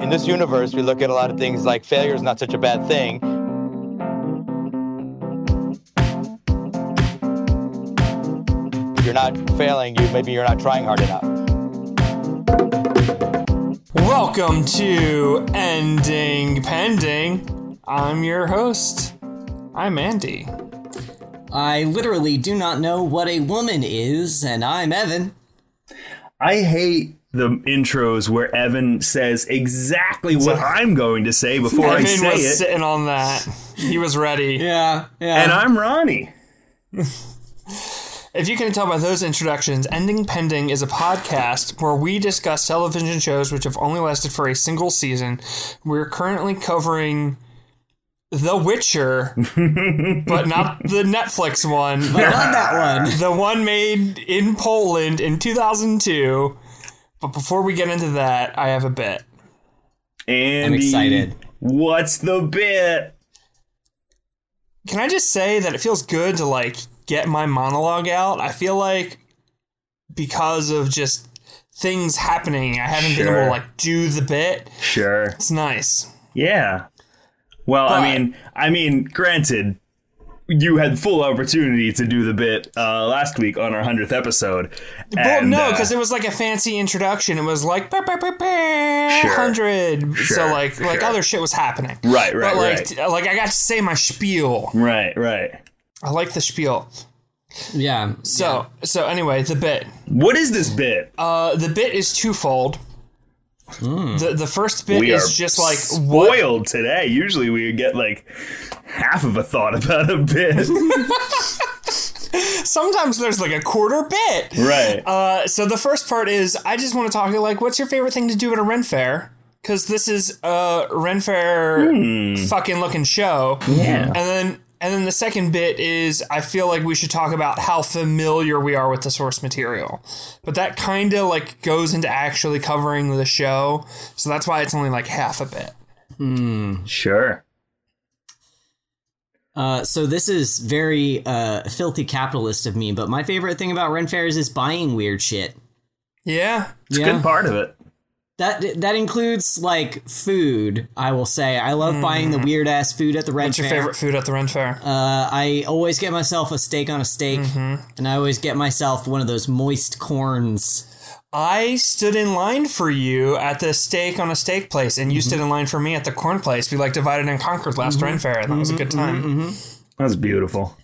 in this universe, we look at a lot of things like failure is not such a bad thing. If you're not failing, you maybe you're not trying hard enough. Welcome to Ending Pending. I'm your host. I'm Andy. I literally do not know what a woman is, and I'm Evan. I hate the intros where Evan says exactly what I'm going to say before I say it. Evan say was it. sitting on that. He was ready. Yeah, yeah. And I'm Ronnie. If you can tell by those introductions, Ending Pending is a podcast where we discuss television shows which have only lasted for a single season. We're currently covering The Witcher, but not the Netflix one. but not that one. the one made in Poland in 2002. But before we get into that, I have a bit. Andy, I'm excited. What's the bit? Can I just say that it feels good to like get my monologue out? I feel like because of just things happening, I haven't been able to like do the bit. Sure. It's nice. Yeah. Well, But- I mean, I mean, granted, you had full opportunity to do the bit uh, last week on our hundredth episode. Well, and, no, uh, because it was like a fancy introduction. It was like "Bah, bah, bah, bah, Sure. hundred. So Sure, like like sure. other shit was happening. Right, right, But like right. t- like I got to say my spiel. right, right. I like the spiel. Yeah. So so anyway, the bit. What is this bit? Uh, the bit is twofold. The the first bit we are is just like what spoiled today. Usually we get like half of a thought about a bit. sometimes there's like a quarter bit. right. Uh, so the first part is I just want to talk like what's your favorite thing to do at a Ren Fair? Because this is a Ren Fair fucking looking show. Yeah. And then and then the second bit is I feel like we should talk about how familiar we are with the source material. But that kind of like goes into actually covering the show. So that's why it's only like half a bit. Hmm. Sure. Uh, so this is very uh, filthy capitalist of me, but my favorite thing about Ren Fairs is buying weird shit. Yeah. It's a good part of it. That that includes like food. I will say I love buying the weird ass food at the Ren What's your Fair. favorite food at the Ren Fair? Uh, I always get myself a steak on a steak, Mm-hmm. and I always get myself one of those moist corns. I stood in line for you at the steak on a steak place, and you stood in line for me at the corn place. We like divided and conquered last Ren Fair, and that was a good time. That was beautiful.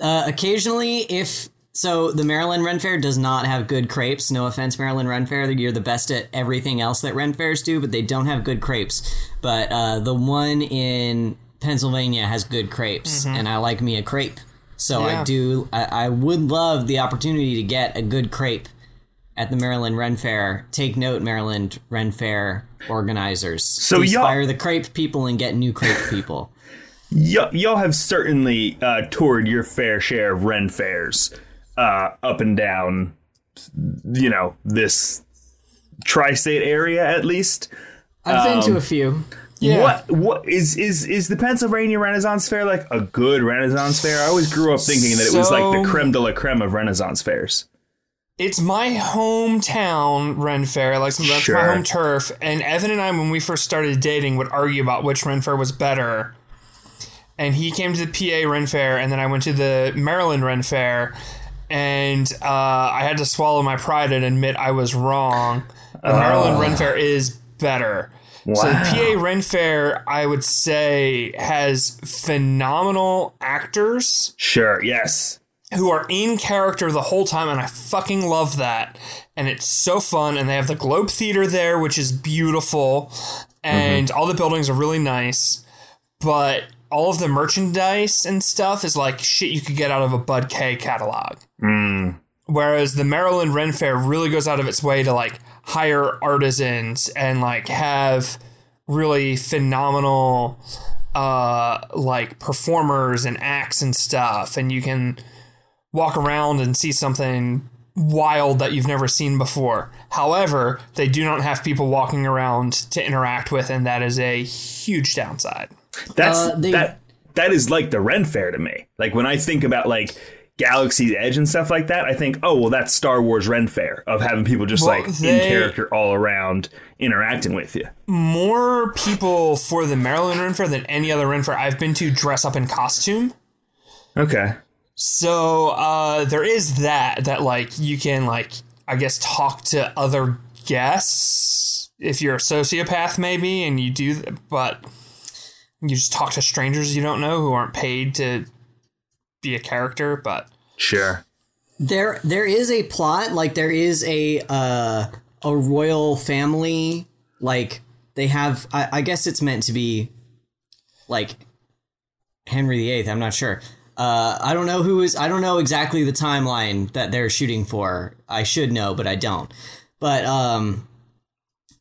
Uh, occasionally, if so, the Maryland Ren Fair does not have good crepes. No offense, Maryland Ren Fair, you're the best at everything else that Ren Fairs do, but they don't have good crepes. But uh, the one in Pennsylvania has good crepes, and I like me a crepe. So Yeah. I do. I, I would love the opportunity to get a good crepe at the Maryland Ren Fair. Take note, Maryland Ren Fair organizers. So Please y'all- fire the crepe people and get new crepe people. Y- y'all have certainly uh, toured your fair share of Ren fairs uh, up and down, you know, this tri-state area at least. I've been to a few. Yeah. What what is is is the Pennsylvania Renaissance Fair like a good Renaissance fair? I always grew up thinking that it was like the creme de la creme of Renaissance fairs. It's my hometown Ren Fair, like that's Sure. my home turf. And Evan and I, when we first started dating, would argue about which Ren Fair was better. And he came to the PA Ren Fair, and then I went to the Maryland Ren Fair, and uh, I had to swallow my pride and admit I was wrong. The Maryland Ren Fair is better. Wow. So the PA Ren Fair, I would say, has phenomenal actors Sure, yes. who are in character the whole time, and I fucking love that. And it's so fun. And they have the Globe Theater there, which is beautiful, and all the buildings are really nice. But all of the merchandise and stuff is like shit you could get out of a Bud K catalog. Whereas the Maryland Ren Fair really goes out of its way to like hire artisans and like have really phenomenal uh like performers and acts and stuff and you can walk around and see something wild that you've never seen before. However, they do not have people walking around to interact with and that is a huge downside. That's Uh, they- that that is like the Ren Fair to me. Like when I think about like Galaxy's Edge and stuff like that, I think, oh well, that's Star Wars Ren Fair of having people just Well, like in character all around interacting with you. More people for the Maryland Ren Fair than any other Ren Fair I've been to dress up in costume. Okay. So uh, there is that that like you can like I guess talk to other guests if you're a sociopath maybe and you do but you just talk to strangers you don't know who aren't paid to be a character but Sure. There, there is a plot. Like there is a uh, a royal family. Like they have. I, I guess it's meant to be like Henry VIII. I'm not sure. Uh, I don't know who is. I don't know exactly the timeline that they're shooting for. I should know, but I don't. But um,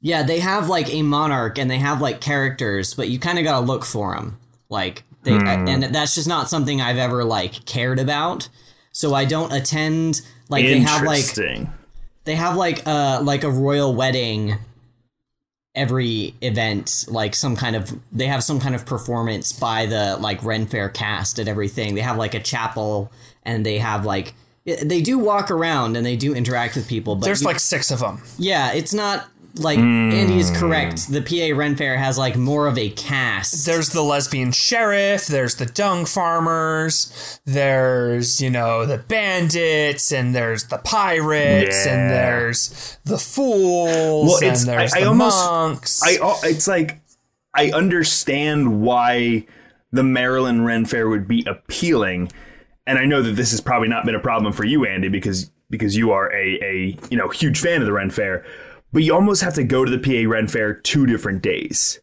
yeah, they have like a monarch and they have like characters, but you kind of gotta look for them. Like they, and that's just not something I've ever like cared about. So I don't attend. Like they have like they have like uh like a royal wedding every event like some kind of they have some kind of performance by the like ren fair cast and everything they have like a chapel and they have like they do walk around and they do interact with people but there's you- like six of them yeah it's not like andy is hmm. correct. The pa ren fair has like more of a cast. There's the lesbian sheriff there's the dung farmers there's you know the bandits and there's the pirates and there's the fools Well, it's- and there's I- I the almost- monks. I it's like I understand why the Maryland Ren Fair would be appealing, and I know that this has probably not been a problem for you, Andy, because because you are a a you know huge fan of the Ren Fair, but you almost have to go to the PA Ren Fair two different days.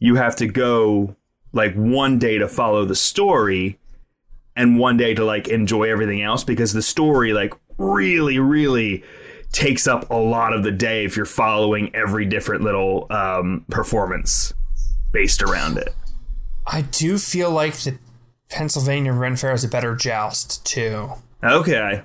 You have to go like one day to follow the story, and one day to like enjoy everything else because the story like really really takes up a lot of the day if you're following every different little um, performance based around it. I do feel like the Pennsylvania Ren Fair is a better joust too. Okay.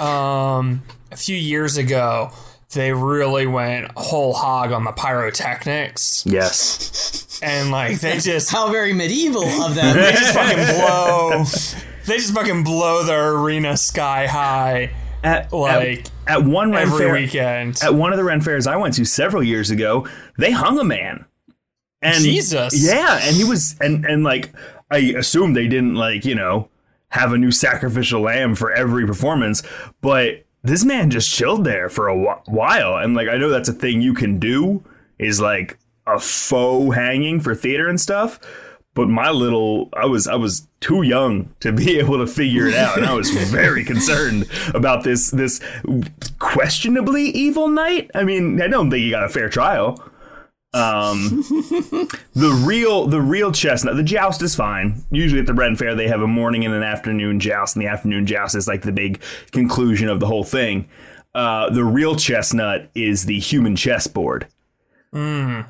Um, a few years ago, they really went whole hog on the pyrotechnics, Yes. and like they just how very medieval of them they just fucking blow, they just fucking blow their arena sky high At, like at, at one Ren every fair, weekend. at one of the Ren fairs I went to several years ago, they hung a man. And Jesus. Yeah, and he was and and like I assume they didn't like, you know, have a new sacrificial lamb for every performance, but this man just chilled there for a wh- while and like I know that's a thing you can do is like a faux hanging for theater and stuff. But my little, I was I was too young to be able to figure it out, and I was very concerned about this this questionably evil knight. I mean, I don't think he got a fair trial. Um, the real the real chestnut, the joust is fine. Usually at the Ren Fair, they have a morning and an afternoon joust, and the afternoon joust is like the big conclusion of the whole thing. Uh, the real chestnut is the human chessboard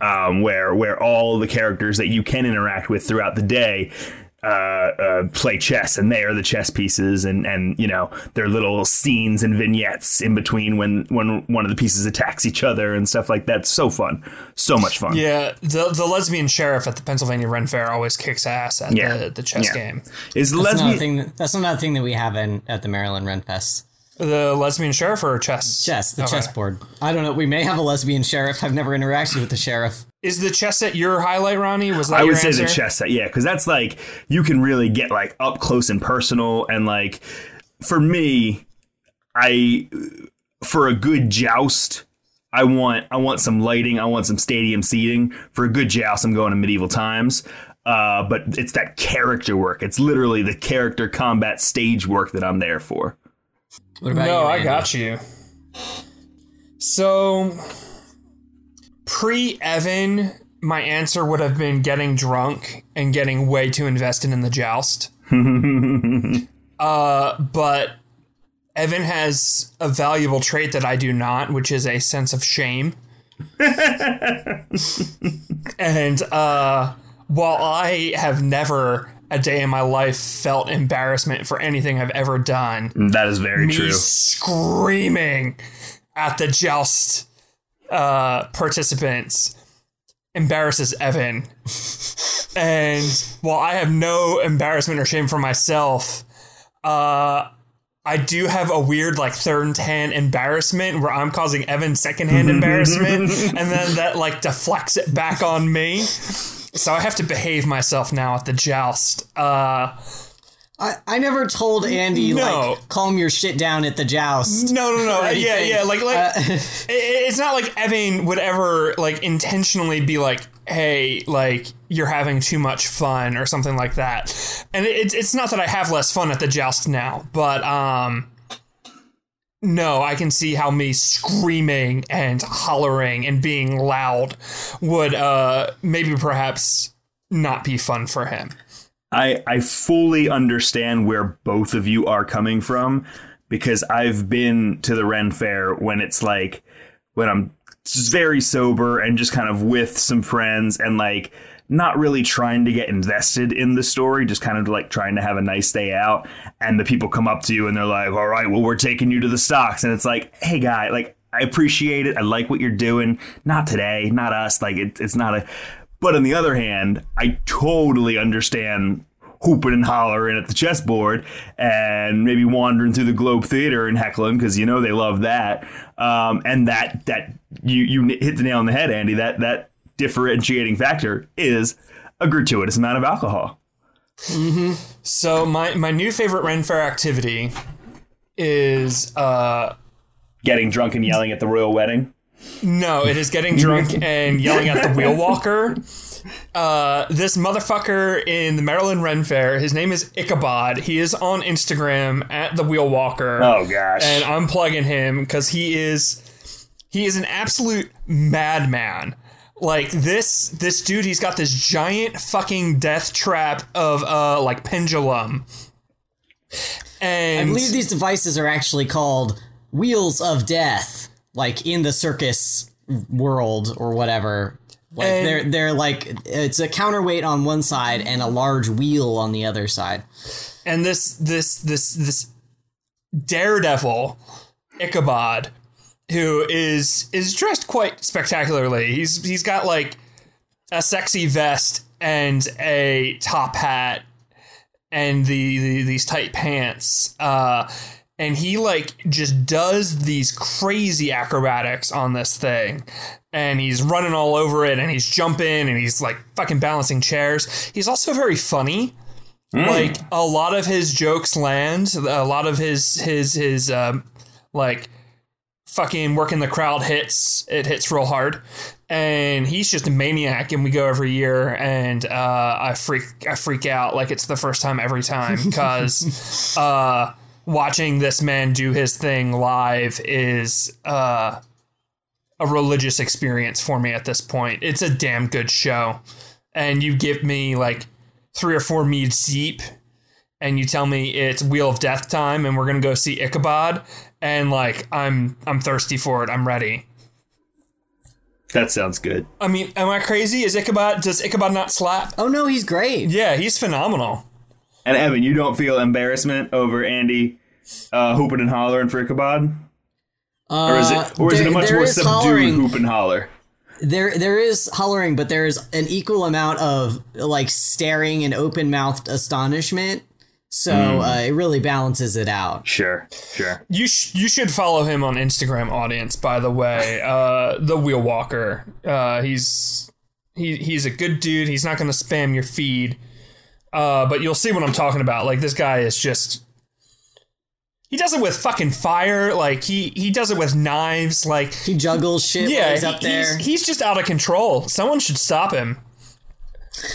um, where where all the characters that you can interact with throughout the day uh, uh, play chess, and they are the chess pieces, and and you know their little scenes and vignettes in between when when one of the pieces attacks each other and stuff like that. So fun, so much fun. yeah, the the lesbian sheriff at the Pennsylvania Ren Fair always kicks ass at Yeah. the, the chess Yeah. game. Is the that's not lesbian? thing that, that's not a thing that we have in at the maryland ren fest The lesbian sheriff or chess? chess the Okay. chessboard i don't know we may have a lesbian sheriff i've never interacted with the sheriff Is the chess at your highlight, Ronnie? Was that I your would say answer? the chess set, yeah, because that's like you can really get like up close and personal, and like for me, I for a good joust, I want I want some lighting, I want some stadium seating. For a good joust, I'm going to medieval times. Uh, but it's that character work. It's literally the character combat stage work that I'm there for. What about No, you, I got you. So, pre Evan, my answer would have been getting drunk and getting way too invested in the joust. uh, but Evan has a valuable trait that I do not, which is a sense of shame. and uh, while I have never a day in my life felt embarrassment for anything I've ever done, That is very me true. screaming at the joust uh, participants embarrasses Evan. and while I have no embarrassment or shame for myself, uh, I do have a weird like third hand embarrassment where I'm causing Evan secondhand embarrassment, and then that like deflects it back on me. So I have to behave myself now at the joust. Uh, I, I never told Andy No. like calm your shit down at the joust. no, no, no. Yeah, yeah. Like, like Uh, it- it's not like Evan would ever like intentionally be like, "Hey, like you're having too much fun" or something like that. And it, it's not that I have less fun at the joust now, but um, no, I can see how me screaming and hollering and being loud would uh maybe perhaps not be fun for him. I I fully understand where both of you are coming from because I've been to the Ren Fair when it's like when I'm very sober and just kind of with some friends and like not really trying to get invested in the story, just kind of like trying to have a nice day out. And the people come up to you and they're like, "All right, well, we're taking you to the stocks," and it's like, "Hey, guy, like I appreciate it. I like what you're doing. Not today, not us. Like it, it's not a." But on the other hand, I totally understand hooping and hollering at the chessboard and maybe wandering through the Globe Theater and heckling because you know they love that. Um, and that that you you hit the nail on the head, Andy. That that differentiating factor is a gratuitous amount of alcohol. So my my new favorite Ren Fair activity is uh Getting drunk and yelling at the royal wedding. No, it is getting drunk and yelling at the wheel walker. Uh, this motherfucker in the Maryland Ren Fair, his name is Ichabod. He is on Instagram at the wheel walker. Oh gosh. And I'm plugging him because he is he is an absolute madman. Like this this dude, he's got this giant fucking death trap of uh like pendulum. And I believe these devices are actually called wheels of death, like in the circus world or whatever. Like they're they're like it's a counterweight on one side and a large wheel on the other side. and this this this this daredevil Ichabod, who is is dressed quite spectacularly. He's he's got like a sexy vest and a top hat and the, the these tight pants. Uh, and he like just does these crazy acrobatics on this thing. And he's running all over it and he's jumping and he's like fucking balancing chairs. He's also very funny like a lot of his jokes land a lot of his his his um like fucking working the crowd hits it hits real hard. And he's just a maniac and we go every year and uh i freak i freak out like it's the first time every time because uh watching this man do his thing live is uh a religious experience for me at this point. It's a damn good show. And you give me like three or four meads deep and you tell me it's Wheel of Death time and we're gonna go see Ichabod and like I'm I'm thirsty for it. I'm ready. that sounds good. I mean, am I crazy? Is Ichabod does Ichabod not slap? Oh no, he's great. Yeah, he's phenomenal. And Evan, you don't feel embarrassment over Andy uh, hooping and hollering for Ichabod? Or is it or is it a Uh, much more is subdued hollering. hoop and holler? There, there is hollering, but there is an equal amount of like staring and open mouthed astonishment. So uh, it really balances it out. Sure, sure. You sh- you should follow him on Instagram, audience. By the way, uh, the Wheel Walker. Uh, he's he he's a good dude. He's not gonna spam your feed. Uh, but you'll see what I'm talking about. Like this guy is just. He does it with fucking fire. Like he he does it with knives. Like He juggles shit while yeah, he's up he- there. He's, he's just out of control. Someone should stop him.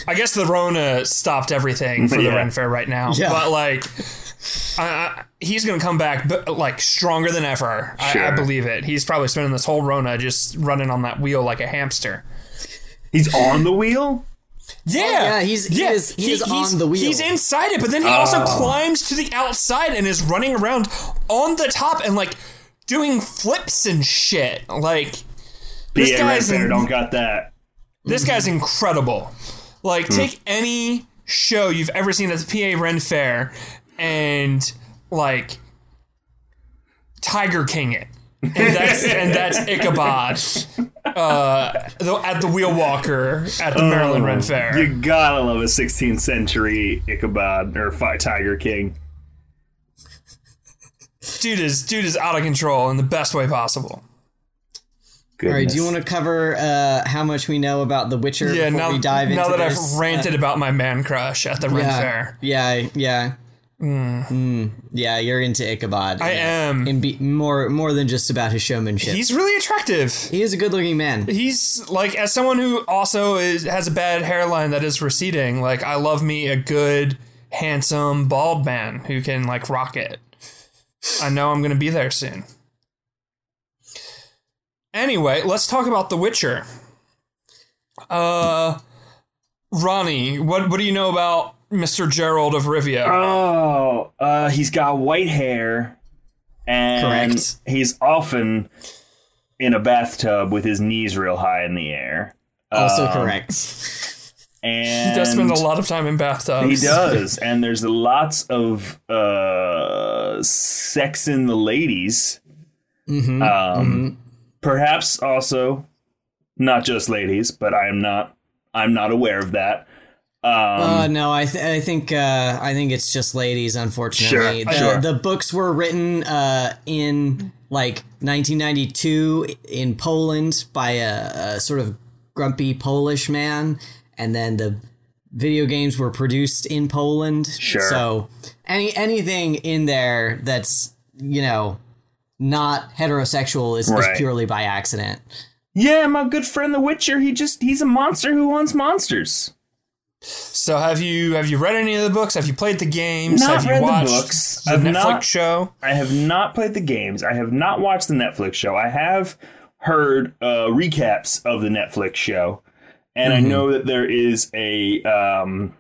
I guess the Rona stopped everything for the Yeah. Ren Fair right now. Yeah. But like, I, I, he's gonna come back, but like stronger than ever. I, I Sure. believe it. He's probably spending this whole Rona just running on that wheel like a hamster. He's on the wheel? Yeah, oh, yeah, he's- he is- he is he's- on the wheel. He's inside it, but then he also Oh. climbs to the outside and is running around on the top and like doing flips and shit. Like this PA Red guy's Fair in- don't got that. This guy's incredible. Like, take any show you've ever seen at the PA Ren Fair and, like, Tiger King it. And that's, and that's Ichabod uh, at the Wheel Walker at the Maryland Ren Fair. You gotta love a 16th century Ichabod or Tiger King. dude is dude is out of control in the best way possible. All right, do you want to cover uh, how much we know about The Witcher Yeah, before now, we dive into now that this? I've ranted about my man crush at the Ren yeah, Fair. yeah, yeah. Mm, yeah, you're into Ichabod. I am. And be, more more than just about his showmanship. He's really attractive. he is a good-looking man. He's like as someone who also is, has a bad hairline that is receding. Like I love me a good, handsome, bald man who can like rock it. I know I'm gonna be there soon. Anyway, let's talk about The Witcher. Uh, Ronnie, what what do you know about Mr. Gerald of Rivia? Oh, uh, he's got white hair, and Correct. he's often in a bathtub with his knees real high in the air. Also Um, correct. And he does spend a lot of time in bathtubs. He does, and there's lots of uh, sex in the ladies. Mm-hmm. Um, Perhaps also not just ladies, but I am not. I'm not aware of that. Um, Uh, no, I th- I think uh, I think it's just ladies. Unfortunately, Sure, the, sure. the books were written uh, in like 1992 in Poland by a, a sort of grumpy Polish man, and then the video games were produced in Poland. Sure. So any anything in there that's you know not heterosexual is, is purely by accident. yeah, my good friend The Witcher. He just he's a monster who wants monsters. So have you have you read any of the books? Have you played the games? Not have you read the watched books. the I've Netflix not- show? I have not played the games. I have not watched the Netflix show. I have heard uh, recaps of the Netflix show, and I know that there is a um,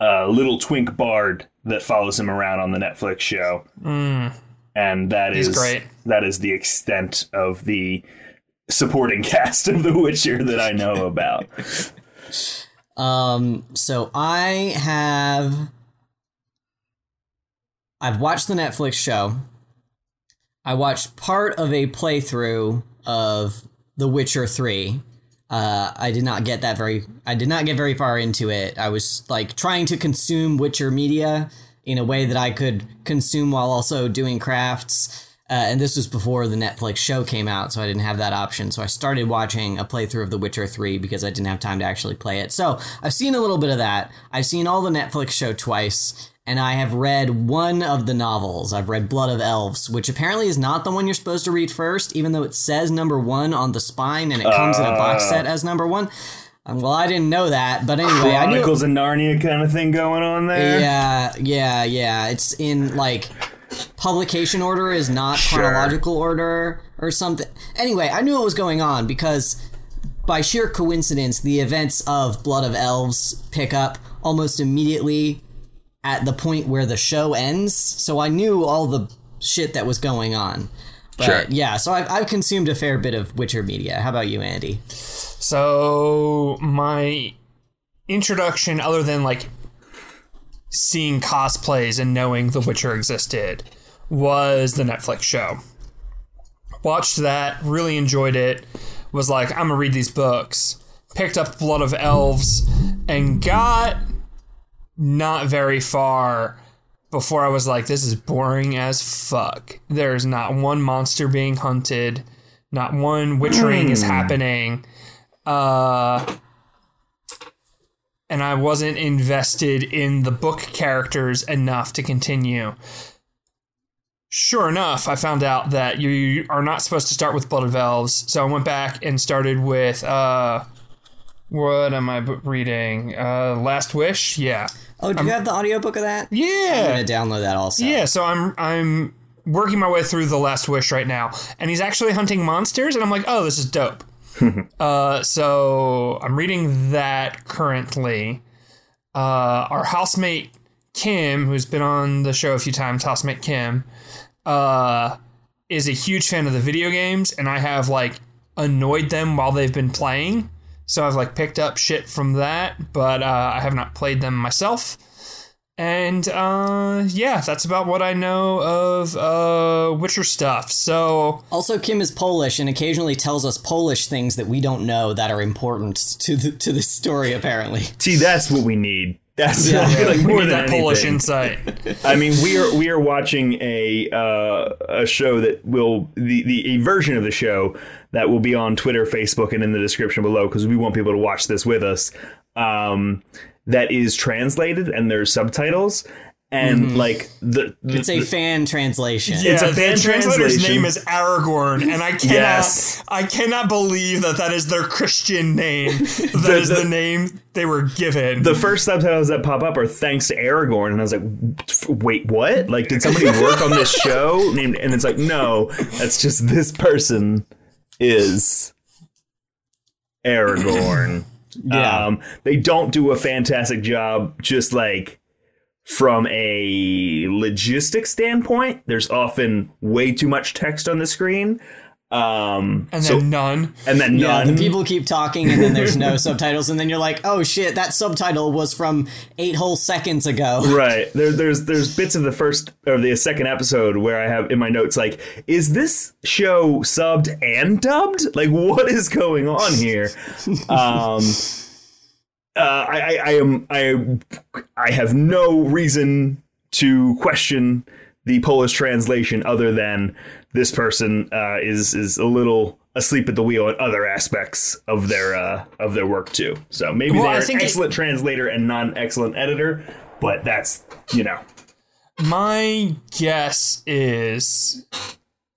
a little twink bard that follows him around on the Netflix show, and that He's is great. that is the extent of the supporting cast of The Witcher that I know about. Um, so I have I've watched the Netflix show. I watched part of a playthrough of The Witcher 3. Uh, I did not get that very I did not get very far into it. I was like trying to consume Witcher media in a way that I could consume while also doing crafts. Uh, and this was before the Netflix show came out, so I didn't have that option. So I started watching a playthrough of The Witcher 3 because I didn't have time to actually play it. So I've seen a little bit of that. I've seen all the Netflix show twice, and I have read one of the novels. I've read Blood of Elves, which apparently is not the one you're supposed to read first, even though it says number one on the spine and it comes in a box set as number one. Um, well, I didn't know that, but anyway, I knew. Chronicles of Narnia kind of thing going on there. Yeah, yeah, yeah. It's in like publication order is not Sure. chronological order or something. Anyway, I knew what was going on because by sheer coincidence, the events of Blood of Elves pick up almost immediately at the point where the show ends. So I knew all the shit that was going on. But Sure. yeah, so I've, I've consumed a fair bit of Witcher media. How about you, Andy? So my introduction, other than like seeing cosplays and knowing The Witcher existed, was the Netflix show. Watched that, really enjoyed it. Was like, I'm gonna read these books. Picked up Blood of Elves and got not very far before I was like, this is boring as fuck. There's not one monster being hunted, not one witchering is hmm. happening. Uh, and I wasn't invested in the book characters enough to continue. Sure enough, I found out that you are not supposed to start with Blood of Elves, so I went back and started with uh, what am I reading? Uh, Last Wish. Yeah, Oh, do you have the audiobook of that? Yeah, I'm gonna download that also. yeah. So I'm I'm working my way through the Last Wish right now, and he's actually hunting monsters, and I'm like, oh, this is dope. uh, so I'm reading that currently. Uh, our housemate Kim, who's been on the show a few times, housemate Kim, uh, is a huge fan of the video games, and I have like annoyed them while they've been playing. So I've like picked up shit from that, but uh, I have not played them myself. And uh, yeah, that's about what I know of uh, Witcher stuff. So Also, Kim is Polish and occasionally tells us Polish things that we don't know that are important to the to the story. Apparently, See, that's what we need. That's Yeah. I feel like more need than that Polish insight. I mean, we are we are watching a uh, a show that will the, the a version of the show that will be on Twitter, Facebook, and in the description below because we want people to watch this with us. Um, that is translated and there's subtitles and mm-hmm. like the, the It's a fan translation. It's a fan the translator's translation. name is Aragorn, and I cannot, Yes. I cannot believe that that is their Christian name. That is the- the, name they were given. the first subtitles that pop up are thanks to Aragorn, and I was like, "Wait, what? Like, did somebody work on this show?" Named, and it's like, no, that's just this person is Aragorn. Yeah. Um, they don't do a fantastic job, just like from a logistic standpoint. There's often way too much text on the screen. Um, and then so, none. and then Yeah, none. the people keep talking and then there's no subtitles and then you're like, oh shit, that subtitle was from eight whole seconds ago. Right. There, there's there's bits of the first or the second episode where I have in my notes like, is this show subbed and dubbed? Like, what is going on here? Um, uh, I, I, I am I I have no reason to question the Polish translation other than this person uh, is is a little asleep at the wheel in other aspects of their uh, of their work too. So maybe Well, they're an think it- excellent translator and non-excellent editor, but that's you know My guess is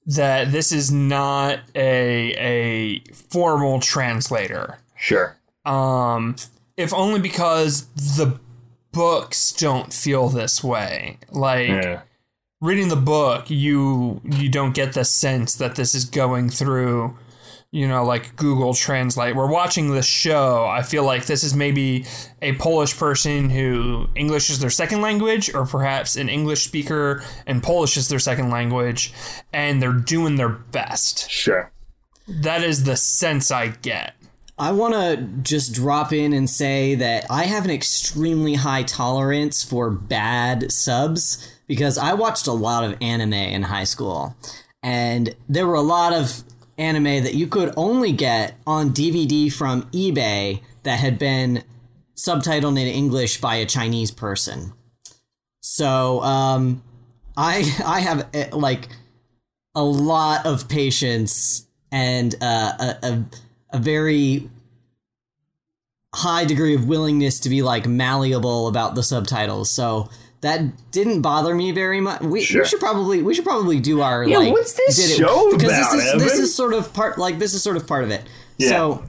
that this is not a a formal translator. sure. Um, if only because the books don't feel this way. Like Yeah. Reading the book, you you don't get the sense that this is going through, you know, like Google Translate. We're watching the show. I feel like this is maybe a Polish person who English is their second language, or perhaps an English speaker and Polish is their second language, and they're doing their best. Sure. That is the sense I get. I want to just drop in and say that I have an extremely high tolerance for bad subs because I watched a lot of anime in high school. And there were a lot of anime that you could only get on DVD from eBay that had been subtitled in English by a Chinese person. So, um, I I have eh, like a lot of patience and uh, a, a a very high degree of willingness to be like malleable about the subtitles. So that didn't bother me very much. We, Sure. we should probably we should probably do our Yeah, like what's this did it- show because about, this is this is sort of part like this is sort of part of it. Yeah. So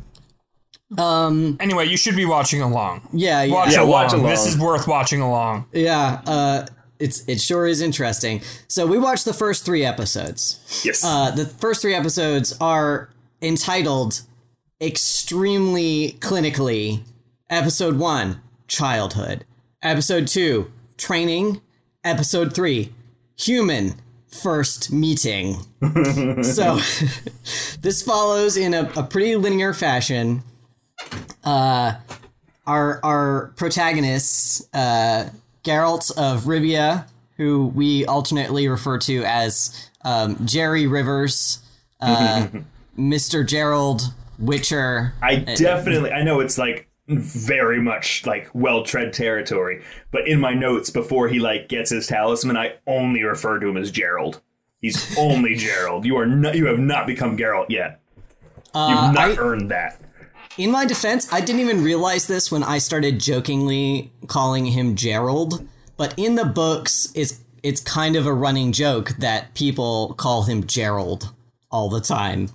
um Anyway, you should be watching along. yeah yeah Watch Yeah, along. watch along. This is worth watching along. yeah uh it's it sure is interesting. So we watched the first 3 episodes. Yes. Uh, the first three episodes are entitled extremely clinically Episode 1 Childhood. Episode 2 Training. Episode 3 Human First Meeting. so this follows in a, a pretty linear fashion. Uh, our, our protagonists, uh, Geralt of Rivia, who we alternately refer to as um, Jerry Rivers, uh, Mr. Gerald Witcher. I definitely I know it's like very much like well tread territory, but in my notes before he like gets his talisman, I only refer to him as Gerald. He's only Gerald. You are not you have not become Geralt yet. Uh, You've not I- earned that. In my defense, I didn't even realize this when I started jokingly calling him Gerald, but in the books, it's it's kind of a running joke that people call him Gerald all the time.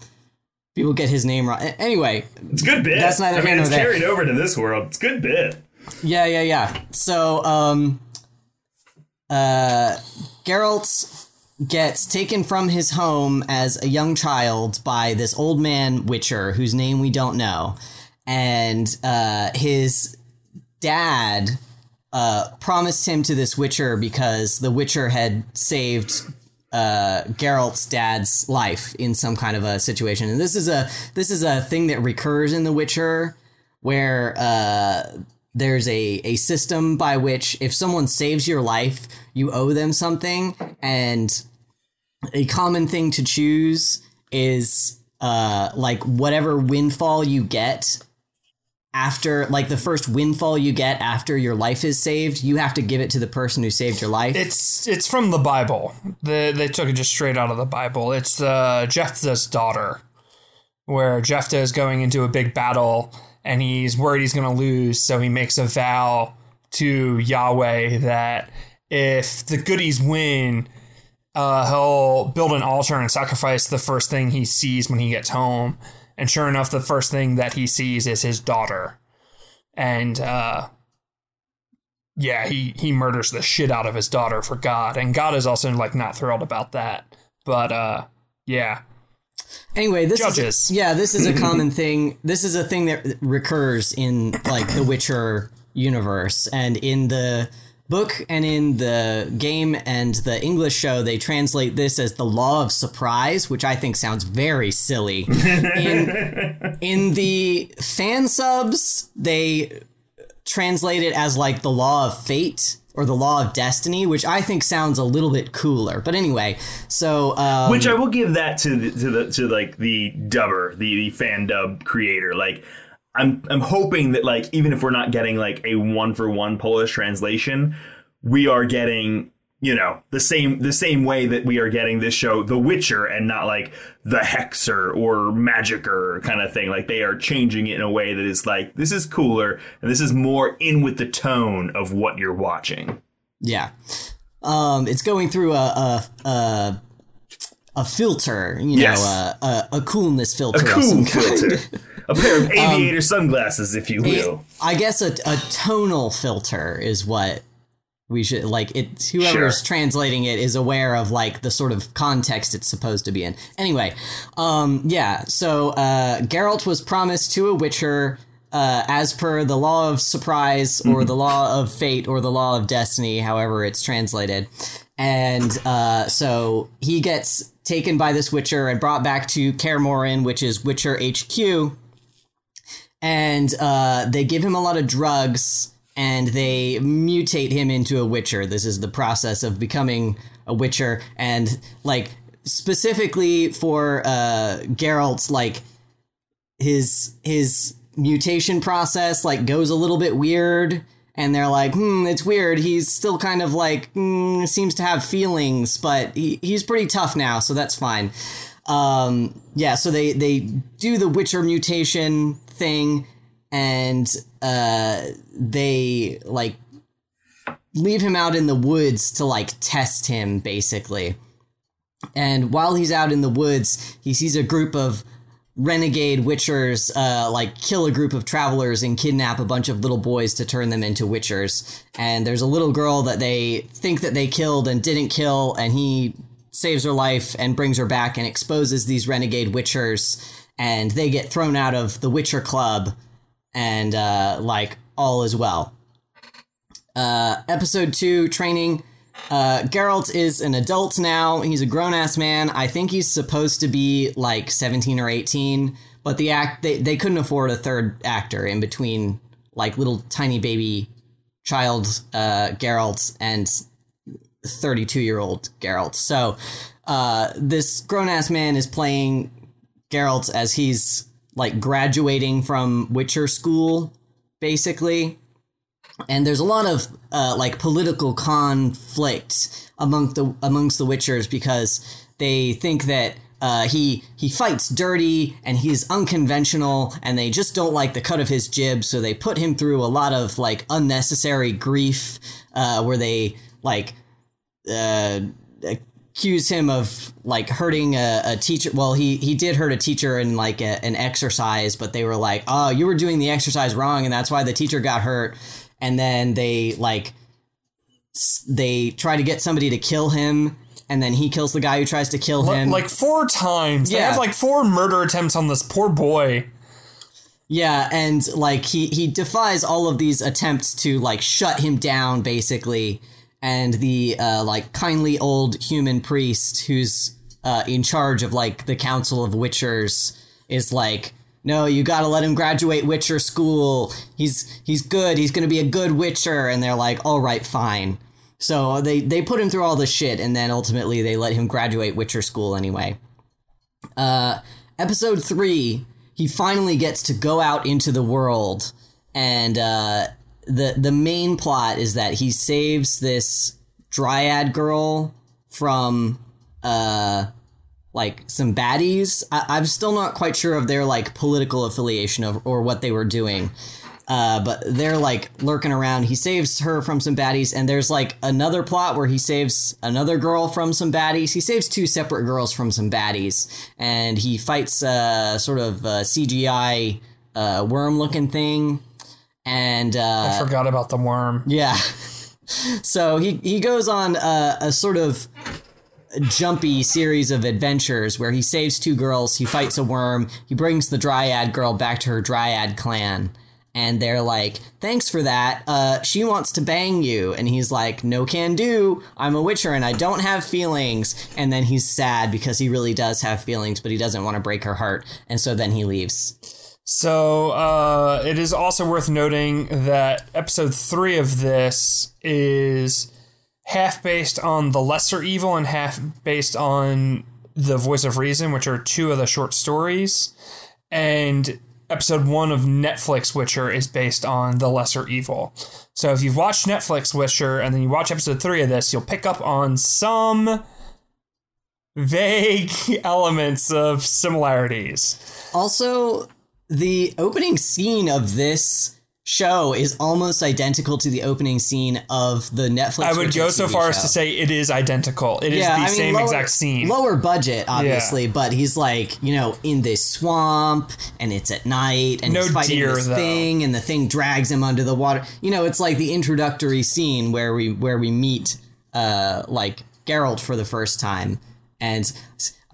People get his name wrong. Anyway, It's good bit. That's neither I mean, here nor it's there. carried over to this world. It's good bit. Yeah, yeah, yeah. So, um, uh, Geralt gets taken from his home as a young child by this old man Witcher, whose name we don't know, and uh, his dad uh, promised him to this Witcher because the Witcher had saved uh, Geralt's dad's life in some kind of a situation, and this is a this is a thing that recurs in The Witcher, where uh, there's a a system by which if someone saves your life, you owe them something, and a common thing to choose is uh, like whatever windfall you get after like the first windfall you get after your life is saved, you have to give it to the person who saved your life. It's it's from the Bible. They they took it just straight out of the Bible. It's uh, Jephthah's daughter, where Jephthah is going into a big battle and he's worried he's going to lose, so he makes a vow to Yahweh that if the goodies win, uh, he'll build an altar and sacrifice the first thing he sees when he gets home. And sure enough, the first thing that he sees is his daughter. And uh, yeah, he, he murders the shit out of his daughter for God. And God is also like not thrilled about that. But uh, yeah. Anyway, this Judges. is yeah, this is a common thing. This is a thing that recurs in like the Witcher universe and in the book and in the game and the English show they translate this as the law of surprise, which I think sounds very silly. in in the fan subs, they translate it as like the law of fate or the law of destiny, which I think sounds a little bit cooler. But anyway, so um, Which I will give that to the, to the to like the dubber, the, the fan dub creator. Like I'm I'm hoping that like even if we're not getting like a one for one Polish translation, we are getting you know the same the same way that we are getting this show The Witcher and not like the Hexer or Magicer kind of thing. Like they are changing it in a way that is like this is cooler and this is more in with the tone of what you're watching. Yeah. Um, it's going through a a a, a filter, you know, Yes. a, a a coolness filter. A of cool some kind. filter. a pair of aviator sunglasses, if you will. I guess a, a tonal filter is what we should like. It whoever's Sure. translating it is aware of like the sort of context it's supposed to be in. Anyway, um, yeah. So uh, Geralt was promised to a Witcher. Uh, as per the law of surprise or the law of fate or the law of destiny, however it's translated. And uh, so he gets taken by this Witcher and brought back to Kaer Morhen, which is Witcher HQ and uh, they give him a lot of drugs and they mutate him into a witcher. This is the process of becoming a witcher. And like specifically for uh Geralt's like his his mutation process like goes a little bit weird. And they're like hmm it's weird. He's still kind of like mm, seems to have feelings but he, he's pretty tough now so that's fine um yeah so they they do the witcher mutation thing and uh they like leave him out in the woods to like test him basically. And while he's out in the woods he sees a group of renegade witchers uh, like kill a group of travelers and kidnap a bunch of little boys to turn them into witchers. And there's a little girl that they think that they killed and didn't kill and he saves her life and brings her back and exposes these renegade witchers and they get thrown out of the witcher club and uh, like all is well uh, episode 2 training uh, Geralt is an adult now. He's a grown ass man. I think he's supposed to be like 17 or 18, but the act they, they couldn't afford a third actor in between like little tiny baby child uh, Geralt and 32 year old Geralt. So uh, this grown ass man is playing Geralt as he's like graduating from Witcher school, basically and there's a lot of uh, like political conflict among the amongst the Witchers because they think that uh, he he fights dirty and he's unconventional and they just don't like the cut of his jib so they put him through a lot of like unnecessary grief uh, where they like uh, accuse him of like hurting a, a teacher. Well, he he did hurt a teacher in like a, an exercise, but they were like, "Oh, you were doing the exercise wrong, and that's why the teacher got hurt." And then they like they try to get somebody to kill him, and then he kills the guy who tries to kill him. Like four times. They Yeah. have like four murder attempts on this poor boy. Yeah, and like he he defies all of these attempts to like shut him down basically. And the uh like kindly old human priest who's uh in charge of like the council of witchers is like no, you got to let him graduate witcher school. He's he's good. He's to be a good witcher and they're like, "All right, fine." So they they put him through all this shit and then ultimately they let him graduate witcher school anyway. Uh episode 3 he finally gets to go out into the world and uh, the the main plot is that he saves this dryad girl from uh like some baddies. I- I'm still not quite sure of their like political affiliation of, or what they were doing. Uh, but they're like lurking around. He saves her from some baddies, and there's like another plot where he saves another girl from some baddies. He saves two separate girls from some baddies, and he fights a sort of uh, CGI uh, worm-looking thing. And uh, I forgot about the worm. yeah. so he he goes on a, a sort of jumpy series of adventures where he saves two girls, he fights a worm, he brings the dryad girl back to her dryad clan. And they're like, thanks for that. Uh, she wants to bang you. And he's like, no can do. I'm a witcher and I don't have feelings. And then he's sad because he really does have feelings, but he doesn't want to break her heart. And so then he leaves. So uh, it is also worth noting that episode three of this is half based on the Lesser Evil and half based on the Voice of Reason, which are two of the short stories. And episode one of Netflix Witcher is based on the Lesser Evil. So if you've watched Netflix Witcher and then you watch episode three of this, you'll pick up on some vague elements of similarities. Also, the opening scene of this show is almost identical to the opening scene of the Netflix. I would go so TV far as to say it is identical. It is yeah, the I mean, same lower, exact scene. Lower budget, obviously, but he's like, you know, in this swamp and it's at night and No he's fighting deer, this though. thing and the thing drags him under the water. You know, it's like the introductory scene where we where we meet uh like Geralt for the first time. And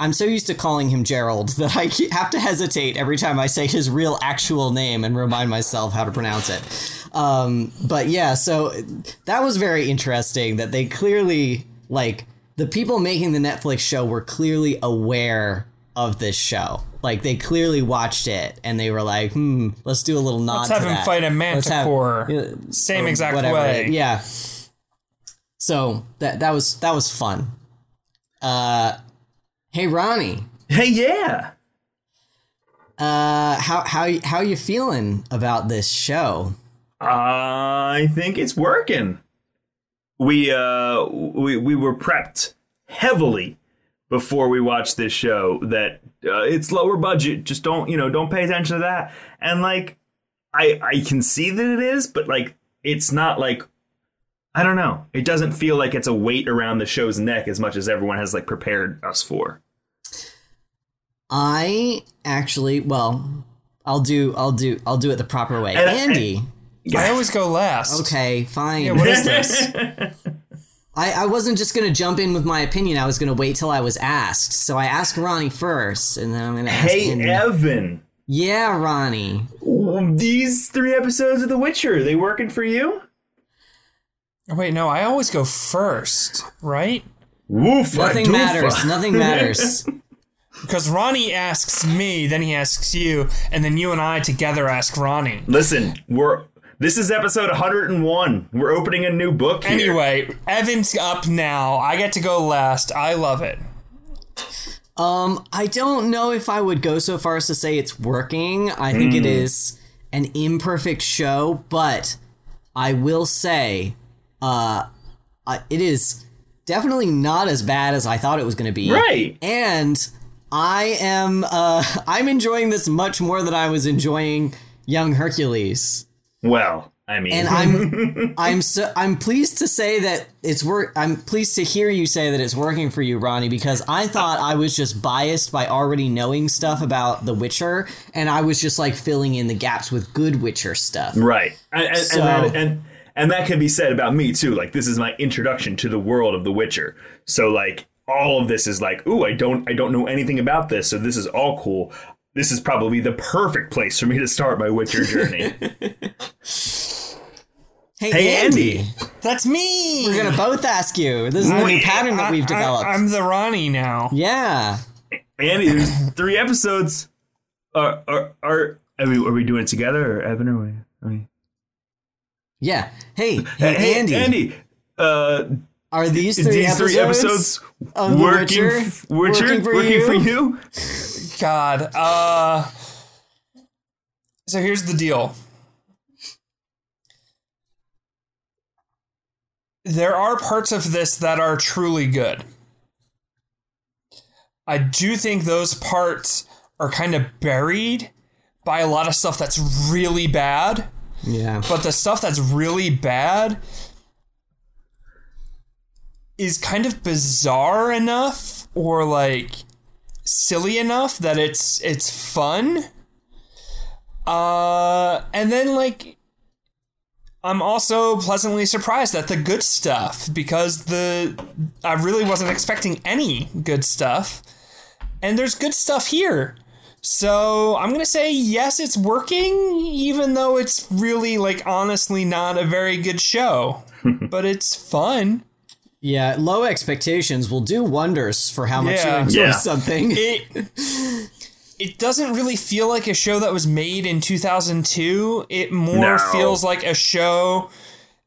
I'm so used to calling him Gerald that I have to hesitate every time I say his real actual name and remind myself how to pronounce it. Um, but yeah, so that was very interesting that they clearly like the people making the Netflix show were clearly aware of this show. Like they clearly watched it and they were like, "Hmm, let's do a little nod Let's have him that. fight a Let's have- manticore. Same exact whatever. way. Yeah. So that that was that was fun. Uh, hey Ronnie, Hey, yeah. uh, how how how you feeling about this show? I think it's working. We uh we we were prepped heavily before we watched this show that uh, it's lower budget. Just don't you know don't pay attention to that. And like I I can see that it is, but like it's not like I don't know. It doesn't feel like it's a weight around the show's neck as much as everyone has like prepared us for. I actually, well, I'll do I'll do I'll do it the proper way. And- Andy, I always go last. okay, fine. Yeah, what is this? I, I wasn't just gonna jump in with my opinion. I was gonna wait till I was asked. So I asked Ronnie first, and then I'm gonna ask Hey Andy. Evan, yeah, Ronnie. these three episodes of The Witcher, they working for you? Wait, no, I always go first, right? Woof, Nothing doofa. matters. Nothing matters. Because Ronnie asks me, then he asks you, and then you and I together ask Ronnie. Listen, we're this is episode 101. We're opening a new book here. Anyway, Evan's up now. I get to go last. I love it. Um, I don't know if I would go so far as to say it's working. I think Hmm. it is an imperfect show, but I will say, uh, uh, it is definitely not as bad as I thought it was going to be. Right. And I am, uh, I'm enjoying this much more than I was enjoying Young Hercules. Well, I mean, And I'm I'm so I'm pleased to say that it's work I'm pleased to hear you say that it's working for you, Ronnie, because I thought I was just biased by already knowing stuff about The Witcher, and I was just like filling in the gaps with good Witcher stuff. right, and and, So- and, that, and and that can be said about me too. Like this is my introduction to the world of The Witcher. So like all of this is like, ooh, I don't I don't know anything about this, so this is all cool. This is probably the perfect place for me to start my Witcher journey. Hey, hey, Andy. That's me. we're gonna both ask you. This is the new pattern that we've developed. I, am the Ronnie now. yeah. Andy, there's three episodes. Are are are are we, are we doing it together or Evan or we? Yeah. Hey, hey, hey Andy. Andy. Uh, are these three, these episodes, three episodes working, Witcher, working, for, working you? for you? God. Uh, so here's the deal. There are parts of this that are truly good. I do think those parts are kind of buried by a lot of stuff that's really bad yeah. But the stuff that's really bad is kind of bizarre enough or like silly enough that it's it's fun. Uh and then like I'm also pleasantly surprised at the good stuff because the I really wasn't expecting any good stuff. And there's good stuff here. So I'm gonna say yes, it's working, even though it's really like honestly not a very good show. but it's fun. Yeah, low expectations will do wonders for how much Yeah. you enjoy Yeah. something. It it doesn't really feel like a show that was made in 2002. It more No. feels like a show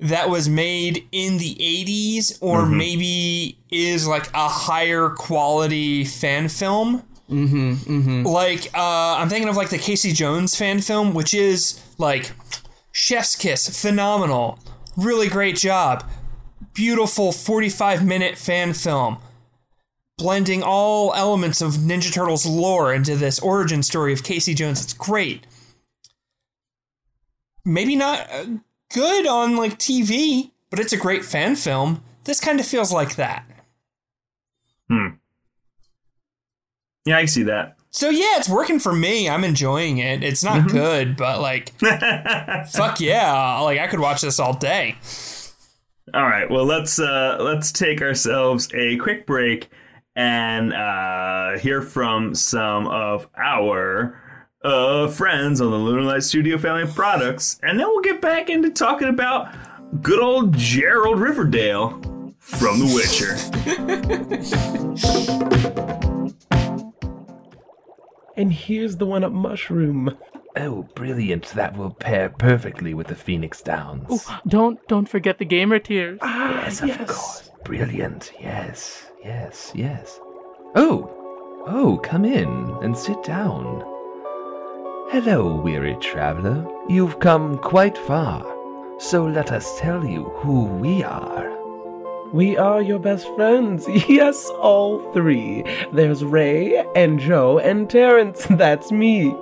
that was made in the 80s or mm-hmm. maybe is like a higher quality fan film. Mm-hmm, mm-hmm. Like uh, I'm thinking of like the Casey Jones fan film, which is like Chef's Kiss, phenomenal, really great job, beautiful 45 minute fan film blending all elements of Ninja Turtles lore into this origin story of Casey Jones. It's great. Maybe not uh, good on like TV, but it's a great fan film. This kind of feels like that. Yeah, I see that. So yeah, it's working for me. I'm enjoying it. It's not good, but like fuck yeah, like I could watch this all day. All right, well let's uh let's take ourselves a quick break and uh hear from some of our uh friends on the Lunar Light Studio family of products, and then we'll get back into talking about good old Gerald Riverdale from The Witcher. And here's the one up mushroom. Oh, brilliant. That will pair perfectly with the Phoenix Downs. Oh, Don't don't forget the gamer tears. Ah, yes, of course. Brilliant. Yes, yes, yes. Oh, oh, come in and sit down. Hello, weary traveler. You've come quite far. So let us tell you who we are. We are your best friends. Yes, all three. There's Ray and Joe and Terrence. That's me.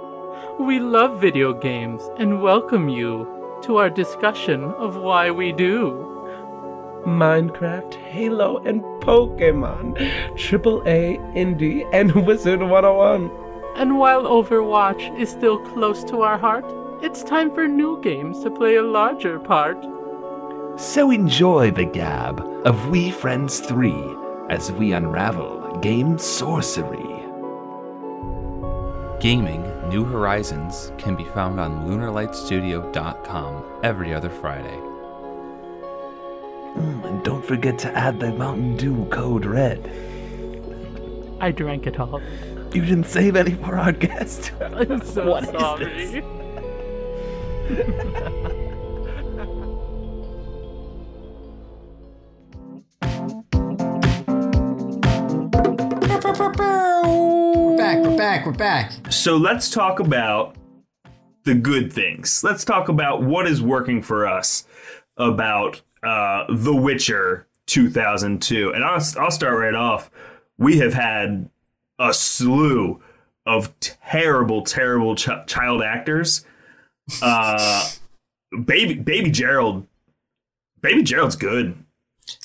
We love video games and welcome you to our discussion of why we do. Minecraft, Halo, and Pokemon. AAA, Indie, and Wizard 101. And while Overwatch is still close to our heart, it's time for new games to play a larger part. So enjoy the gab of We Friends 3 as we unravel game sorcery. Gaming New Horizons can be found on lunarlightstudio.com every other Friday. Mm, and don't forget to add the Mountain Dew code red. I drank it all. You didn't save any for our guest. I'm so What is sorry. back, we're back. So let's talk about the good things. Let's talk about what is working for us about uh, The Witcher 2002. And I'll, I'll start right off. We have had a slew of terrible, terrible ch- child actors. Uh, baby, baby Gerald, baby Gerald's good.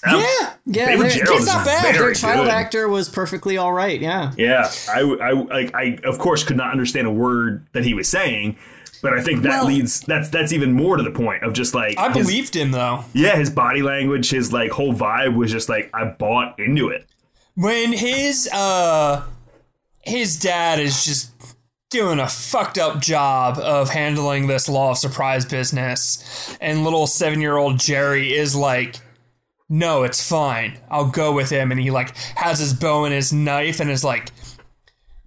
Um, Yeah, Yeah, Baby their- Gerald is not bad. Their child good. actor was perfectly all right. Yeah. Yeah, I, I, like, I, of course, could not understand a word that he was saying, but I think that Well- leads. That's that's even more to the point of just like I his- believed him though. yeah, his body language, his like whole vibe was just like I bought into it. when his uh his dad is just doing a fucked up job of handling this law of surprise business and little 7-year-old Jerry is like no it's fine I'll go with him and he like has his bow and his knife and is like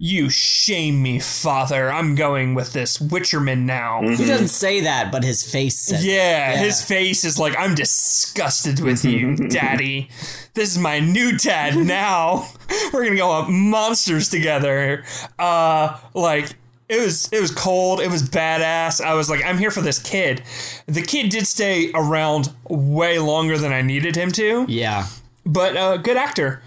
you shame me father I'm going with this witcherman now He doesn't say that, but his face says. yeah, Yeah. his face is like, I'm disgusted with you, daddy. This is my new dad now. We're gonna go up monsters together. Uh, like, it was it was cold. It was badass. I was like, I'm here for this kid. The kid did stay around way longer than I needed him to, Yeah. but uh, good actor.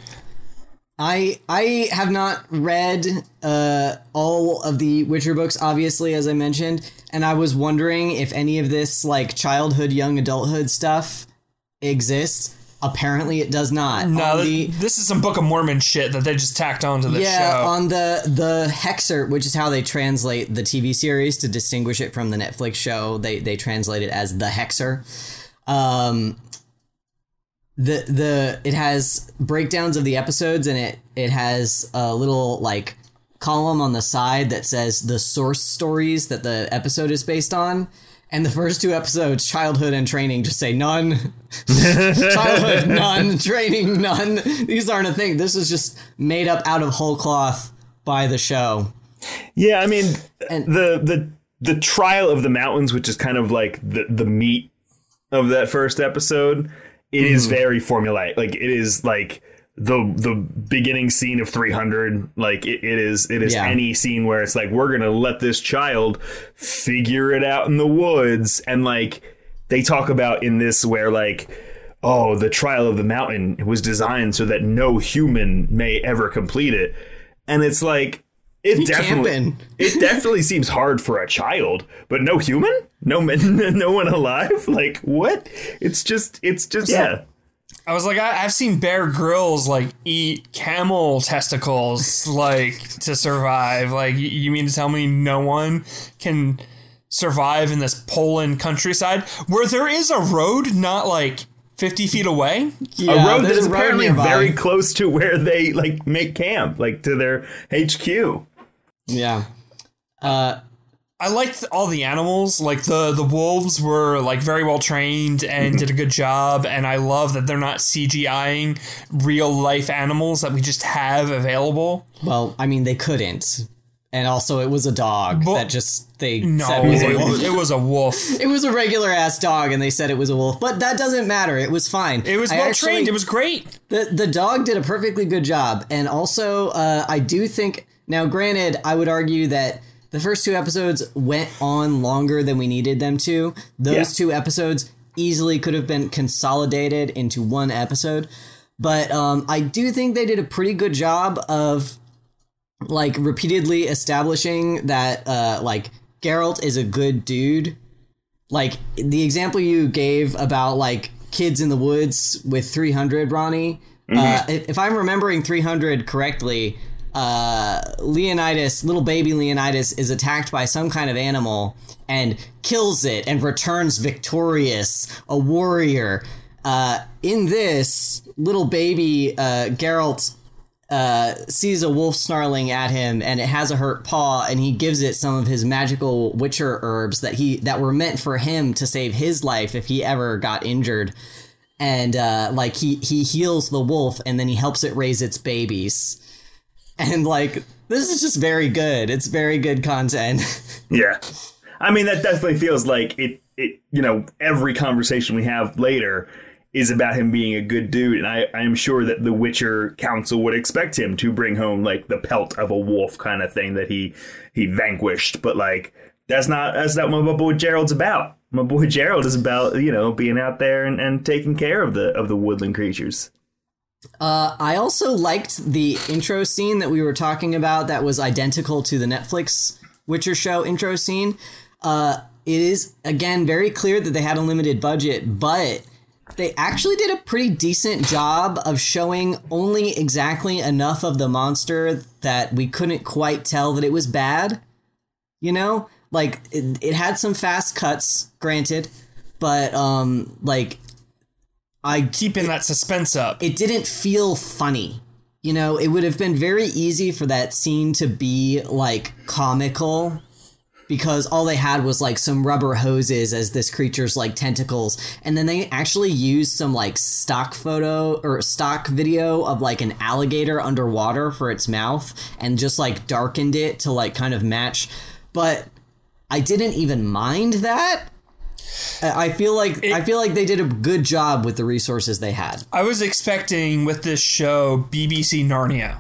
I I have not read uh, all of the Witcher books, obviously, as I mentioned, and I was wondering if any of this like childhood, young adulthood stuff exists. Apparently, it does not. No, this, the- this is some Book of Mormon shit that they just tacked onto the yeah, show. on the the Hexer, which is how they translate the TV series to distinguish it from the Netflix show. They they translate it as the Hexer. Um, the the it has breakdowns of the episodes, and it it has a little like column on the side that says the source stories that the episode is based on. And the first two episodes, childhood and training, just say none. childhood, none. Training, none. These aren't a thing. This is just made up out of whole cloth by the show. Yeah, I mean And- the the the trial of the mountains, which is kind of like the the meat of that first episode, it is Mm-hmm. very formulaic. Like it is like the the beginning scene of 300 like it, it is it is Yeah. any scene where it's like we're gonna let this child figure it out in the woods. And like they talk about in this where like oh the trial of the mountain was designed so that no human may ever complete it. And it's like it definitely it definitely seems hard for a child but no human? No no one alive? Like what? It's just it's just yeah I was like, I, I've seen Bear Grylls like eat camel testicles like to survive. Like, y- you mean to tell me no one can survive in this Poland countryside where there is a road not like fifty feet away? yeah, a road that there's is a road apparently nearby. very close to where they like make camp like to their HQ Yeah. Uh, I liked all the animals. Like the the wolves were like very well trained and did a good job. And I love that they're not CGIing real life animals that we just have available. well, I mean, they couldn't. And also, it was a dog Well, that just they No, said was it, was- it was a wolf. It was a regular ass dog, and they said it was a wolf. But that doesn't matter. It was fine. It was I well actually- trained. It was great. The the dog did a perfectly good job, and also uh, I do think now. Granted, I would argue that the first two episodes went on longer than we needed them to. Those Yeah. two episodes easily could have been consolidated into one episode, but um, I do think they did a pretty good job of like repeatedly establishing that uh, like Geralt is a good dude like the example you gave about like kids in the woods with 300 ronnie uh, if if i'm remembering 300 correctly uh, leonidas little baby leonidas is attacked by some kind of animal and kills it and returns victorious a warrior. Uh, in this little baby uh, geralt uh, sees a wolf snarling at him and it has a hurt paw and he gives it some of his magical witcher herbs that he that were meant for him to save his life if he ever got injured. And uh, like he he heals the wolf and then he helps it raise its babies and like this is just very good it's very good content Yeah. I mean, that definitely feels like it, it, you know, every conversation we have later is about him being a good dude. And I, I am sure that the Witcher Council would expect him to bring home like the pelt of a wolf kind of thing that he, he vanquished. But like, that's not, that's not what my boy Gerald's about. My boy Gerald is about, you know, being out there and, and taking care of the, of the woodland creatures. Uh, I also liked the intro scene that we were talking about that was identical to the Netflix Witcher show intro scene. Uh, it is, again, very clear that they had a limited budget, but they actually did a pretty decent job of showing only exactly enough of the monster that we couldn't quite tell that it was bad. You know? Like, it, it had some fast cuts, granted, but, um, like, I Keeping that suspense up. it didn't feel funny. You know, it would have been very easy for that scene to be like comical because all they had was like some rubber hoses as this creature's like tentacles. And then they actually used some like stock photo or stock video of like an alligator underwater for its mouth and just like darkened it to like kind of match. But I didn't even mind that. I I feel like I feel like they did a good job with the resources they had. I was expecting with this show BBC Narnia.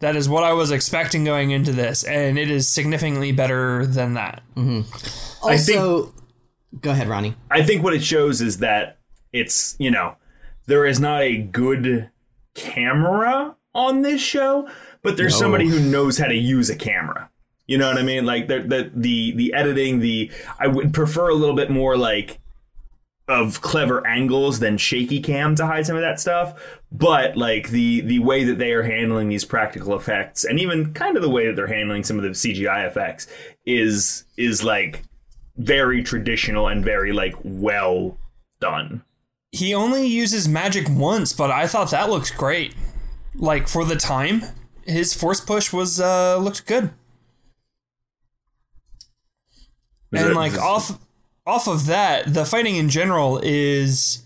That is what I was expecting going into this, and it is significantly better than that. Mm-hmm. Also, go ahead, Ronnie. I think what it shows is that it's, you know, there is not a good camera on this show, but there's somebody who knows how to use a camera. You know what I mean? Like the the the, the editing, the I would prefer a little bit more like of clever angles than shaky cam to hide some of that stuff. But like the the way that they are handling these practical effects, and even kind of the way that they're handling some of the CGI effects, is is like very traditional and very like well done. He only uses magic once, but I thought that looked great. Like for the time, his force push was uh looked good. Is and it- like off off of that, the fighting in general is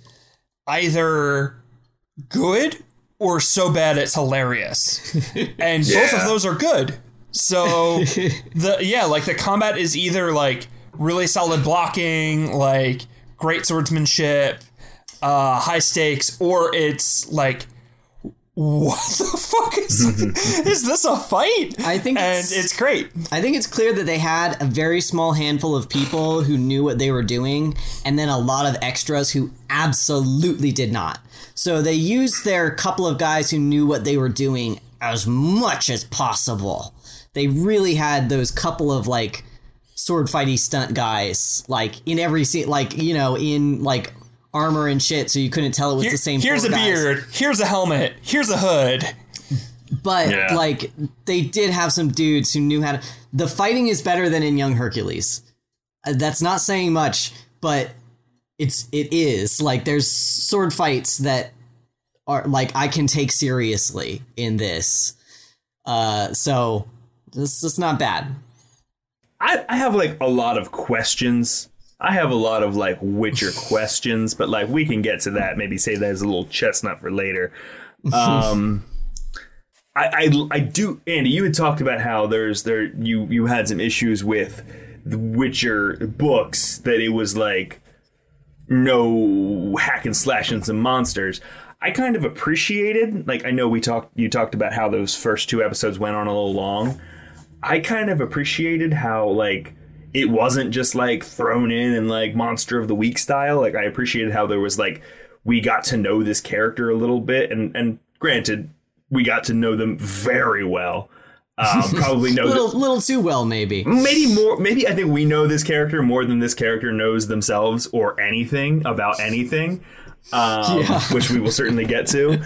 either good or so bad it's hilarious. and both of those are good. So the yeah, like the combat is either like really solid blocking, like great swordsmanship, uh high stakes, or it's like what the fuck is is this a fight? I think and it's- it's great. I think it's clear that they had a very small handful of people who knew what they were doing, and then a lot of extras who absolutely did not. So they used their couple of guys who knew what they were doing as much as possible. They really had those couple of like sword fighty stunt guys, like in every scene, like you know, in like armor and shit, so you couldn't tell it was Here- the same. here's four a guys. beard. Here's a helmet. Here's a hood. But Yeah. like they did have some dudes who knew how to. The fighting is better than in Young Hercules. Uh, That's not saying much, but it's it is like there's sword fights that are like I can take seriously in this. Uh, so this is not bad. I, I have like a lot of questions. I have a lot of like Witcher questions, but like we can get to that. Maybe say that as a little chestnut for later. Um, I, I I do, Andy. You had talked about how there's there you you had some issues with the Witcher books that it was like no hack and slash and some monsters. I kind of appreciated like I know we talked you talked about how those first two episodes went on a little long. I kind of appreciated how like it wasn't just like thrown in and like monster of the week style. Like I appreciated how there was like we got to know this character a little bit and and granted we got to know them very well. Um, probably know Little that, little too well, maybe. maybe more maybe I think we know this character more than this character knows themselves or anything about anything. Um, which we will certainly get to.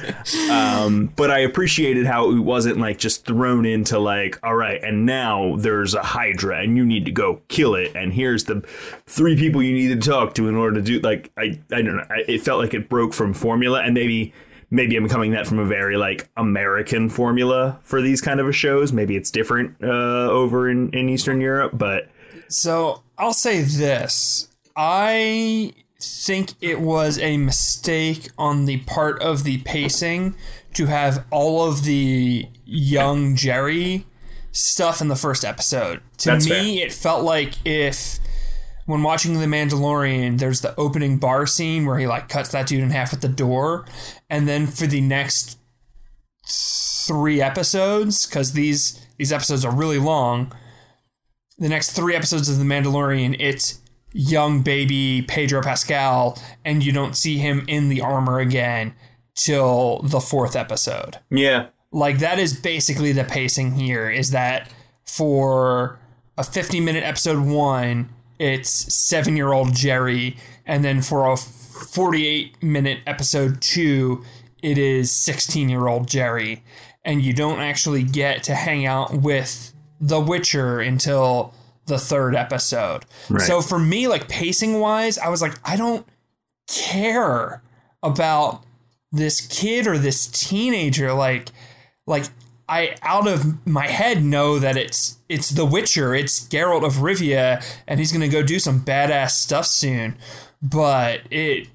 Um, but I appreciated how it wasn't like just thrown into like, all right, and now there's a Hydra and you need to go kill it, and here's the three people you need to talk to in order to do like I I don't know. I, it felt like it broke from formula, and maybe maybe I'm coming that from a very like American formula for these kind of a shows. Maybe it's different uh, over in in Eastern Europe, but So I'll say this. I think it was a mistake on the part of the pacing to have all of the young Jerry stuff in the first episode. To That's me, it felt like if when watching The Mandalorian, there's the opening bar scene where he like cuts that dude in half at the door, and then for the next three episodes, because these these episodes are really long, the next three episodes of The Mandalorian, it's young baby Pedro Pascal, and you don't see him in the armor again till the fourth episode. yeah, Like that is basically the pacing here. Is that for a 50 minute episode one, it's seven year old Jerry, and then for a 48 minute episode two, it is 16 year old Jerry, and you don't actually get to hang out with the Witcher until the third episode. Right. So for me, like pacing wise, I was like, I don't care about this kid or this teenager. Like, like I out of my head know that it's it's The Witcher, it's Geralt of Rivia, and he's gonna go do some badass stuff soon. But it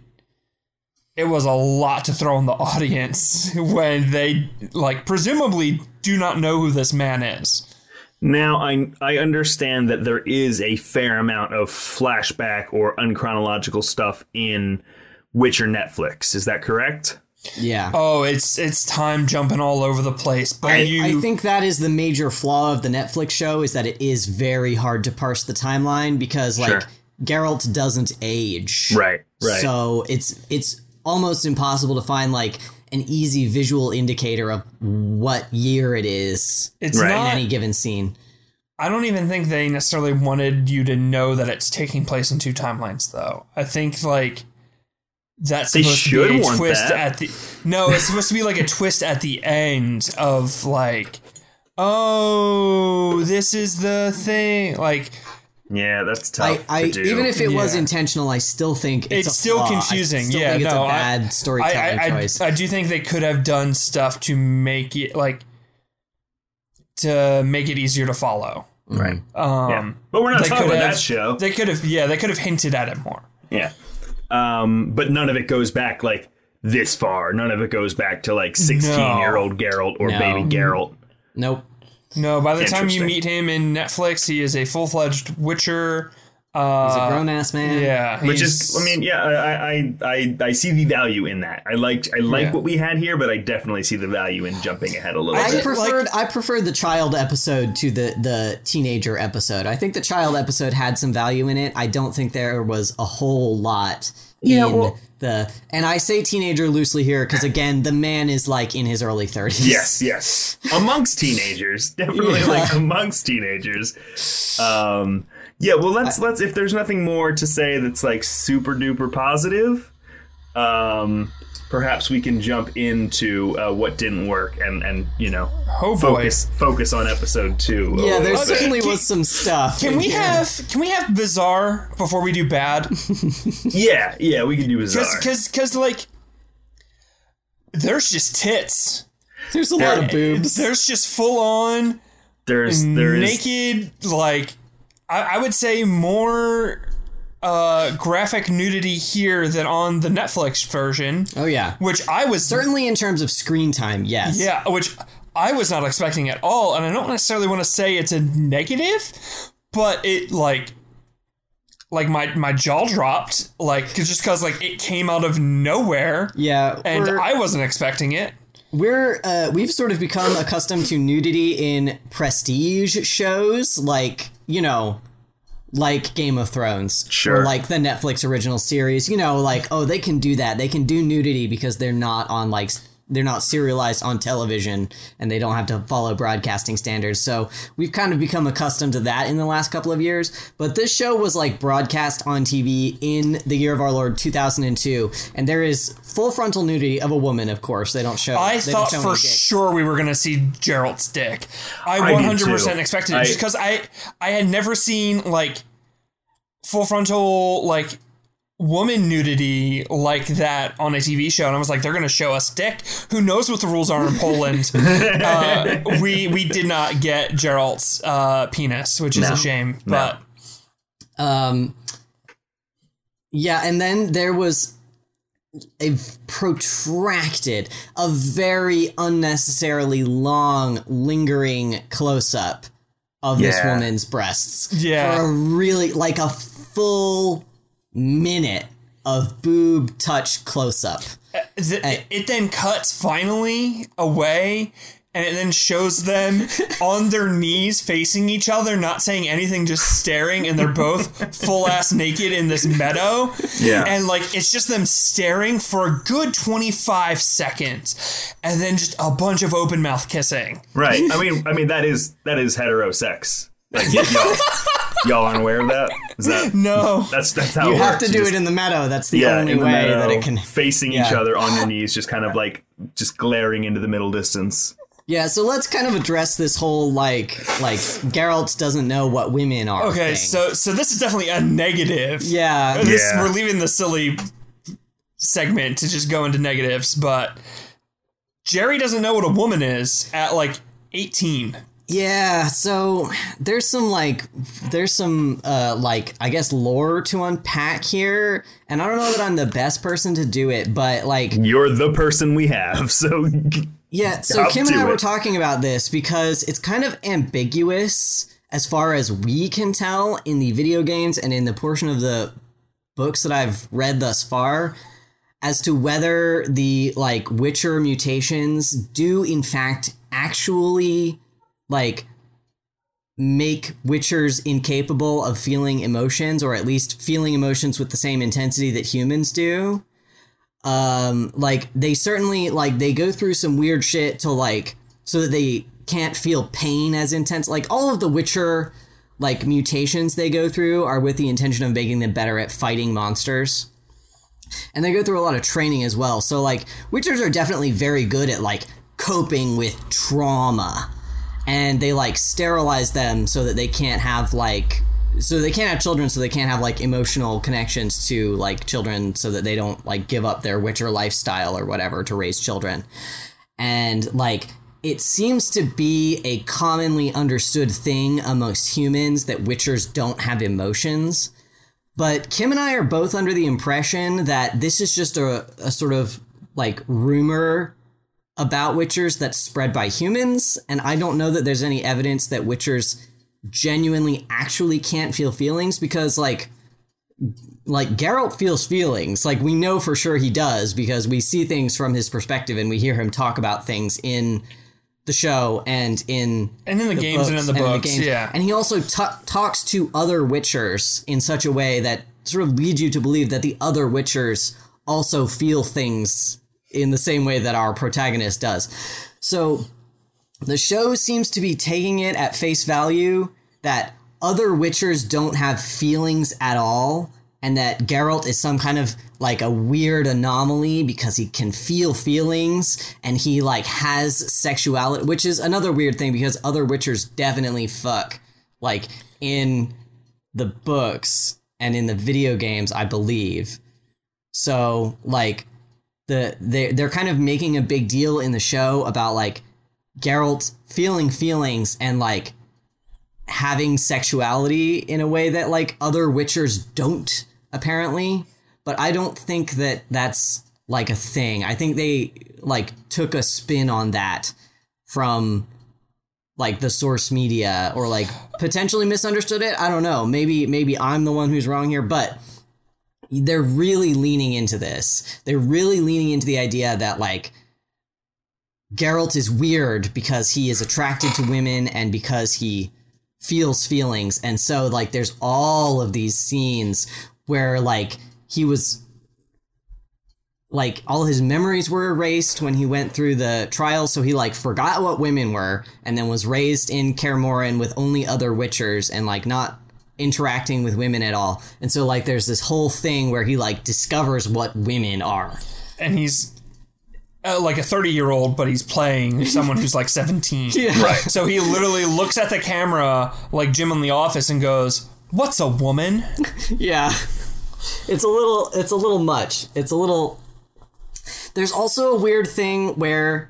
it was a lot to throw on the audience when they like presumably do not know who this man is. Now I I understand that there is a fair amount of flashback or unchronological stuff in Witcher Netflix. Is that correct? Yeah. Oh, it's it's time jumping all over the place. But I, you, I think that is the major flaw of the Netflix show is that it is very hard to parse the timeline because like Sure. Geralt doesn't age. Right, right. So it's it's almost impossible to find like an easy visual indicator of what year it is it's Right. in not. any given scene. I don't even think they necessarily wanted you to know that it's taking place in two timelines, though. I think like that's They supposed to be a twist that. at the. No, it's supposed to be like a twist at the end of like, oh, this is the thing. Like Yeah, that's tough I to do. even if it was intentional, I still think it's, it's, a still flaw. confusing. I still yeah, think it's no, a bad I, storytelling I, I, choice. I, I do think they could have done stuff to make it like to make it easier to follow. right. Um, Yeah. But we're not talking about have- that show. They could have, yeah, they could have hinted at it more. Yeah. Um, but none of it goes back like this far. None of it goes back to like 16 year old Geralt or No. baby Geralt. nope. No, by the time you meet him in Netflix, he is a full fledged Witcher. He's a uh, grown ass man. Yeah, Which is, I mean, yeah, I, I, I, I see the value in that. I liked, I like Yeah. what we had here, but I definitely see the value in jumping ahead a little I bit. preferred I preferred the child episode to the the teenager episode. I think the child episode had some value in it. I don't think there was a whole lot Yeah, in well- the and I say teenager loosely here because again the man is like in his early thirties. Yes, yes. Amongst teenagers, definitely Yeah. like amongst teenagers. Um, yeah. Well, let's let's. If there's nothing more to say that's like super duper positive, um, perhaps we can jump into uh, what didn't work and and you know Oh, focus focus on episode two. Yeah, there little certainly Can- was some stuff. Can we here. have can we have bizarre before we do bad? Yeah, yeah, we can do bizarre. Because because like there's just tits. There's a lot of boobs. There's just full on There's there is naked like I, I would say more uh graphic nudity here than on the Netflix version. Oh yeah, Which I was certainly in terms of screen time. Yes. Yeah, which I was not expecting at all, and I don't necessarily want to say it's a negative, but it like like my my jaw dropped like 'cause- just because like it came out of nowhere Yeah. and I wasn't expecting it. We're uh, we've sort of become accustomed to nudity in prestige shows, like you know, like Game of Thrones, Sure. or like the Netflix original series. You know, like oh, they can do that. They can do nudity because they're not on like they're not serialized on television and they don't have to follow broadcasting standards. So we've kind of become accustomed to that in the last couple of years. But this show was like broadcast on TV in the year of our Lord 2002, and there is full frontal nudity of a woman. Of course, they don't show. I thought show for sure we were gonna see Gerald's dick. I I 100 percent expected it I- just because I I had never seen like full frontal like woman nudity like that on a TV show, and I was like, they're gonna show us dick. Who knows what the rules are in Poland? uh, we we did not get Gerald's uh, penis, which is No. a shame. But Um, yeah, and then there was a protracted, a very unnecessarily long, lingering close up of this woman's breasts. Yeah. For a really, like a full minute of boob touch close up. th- it then cuts finally away and it then shows them on their knees facing each other not saying anything just staring and they're both full ass naked in this meadow Yeah. and like it's just them staring for a good 25 seconds and then just a bunch of open mouth kissing right. I mean, I mean that is that is heterosex. Like y'all, y'all aren't aware of that? Is that no that's that's how You it have works. to do just- it in the meadow. That's the yeah, only the way meadow, that it can. facing each other on your knees, just kind of like just glaring into the middle distance. Yeah, so let's kind of address this whole like like Geralt doesn't know what women are. okay thing. so so this is definitely a negative yeah, This, Yeah. We're leaving the silly segment to just go into negatives, but Jerry doesn't know what a woman is at like 18. Yeah, so there's some like there's some uh like I guess lore to unpack here, and I don't know that I'm the best person to do it, but like You're the person we have, so yeah, so Up Kim and I were talking about this because it's kind of ambiguous as far as we can tell in the video games and in the portion of the books that I've read thus far as to whether the like Witcher mutations do in fact actually like make Witchers incapable of feeling emotions, or at least feeling emotions with the same intensity that humans do. Um, like they certainly like they go through some weird shit to like so that they can't feel pain as intense. Like all of the Witcher like mutations they go through are with the intention of making them better at fighting monsters. And they go through a lot of training as well. So like Witchers are definitely very good at like coping with trauma. And they like sterilize them so that they can't have like so they can't have children so they can't have like emotional connections to like children so that they don't like give up their witcher lifestyle or whatever to raise children. And like it seems to be a commonly understood thing amongst humans that witchers don't have emotions. But kim and i are both under the impression that this is just a, a sort of like rumor about witchers that's spread by humans and i don't know that there's any evidence that witchers genuinely actually can't feel feelings because like like Geralt feels feelings. Like we know for sure he does because we see things from his perspective and we hear him talk about things in the show and in And in the games and in the books, yeah. And he also ta talks to other Witchers in such a way that sort of leads you to believe that the other Witchers also feel things in the same way that our protagonist does. So the show seems to be taking it at face value that other Witchers don't have feelings at all, and that Geralt is some kind of like a weird anomaly because he can feel feelings and he like has sexuality, which is another weird thing because other Witchers definitely fuck. Like in the books and in the video games, I believe. So like the they they're kind of making a big deal in the show about like Geralt feeling feelings and like having sexuality in a way that like other witchers don't apparently. But i don't think that that's like a thing. I think they like took a spin on that from like the source media or like potentially misunderstood it. I don't know. Maybe maybe i'm the one who's wrong here but they're really leaning into this they're really leaning into the idea that like Geralt is weird because he is attracted to women and because he feels feelings. And so, like, there's all of these scenes where, like, he was. Like, all his memories were erased when he went through the trial, so he, like, forgot what women were and then was raised in Kaer Morhen with only other Witchers and, like, not interacting with women at all. And so, like, there's this whole thing where he, like, discovers what women are. And he's uh, like a 30 year old, but he's playing someone who's like 17. Right. So he literally looks at the camera like Jim in the office and goes, What's a woman? yeah it's a little it's a little much it's a little there's also a weird thing where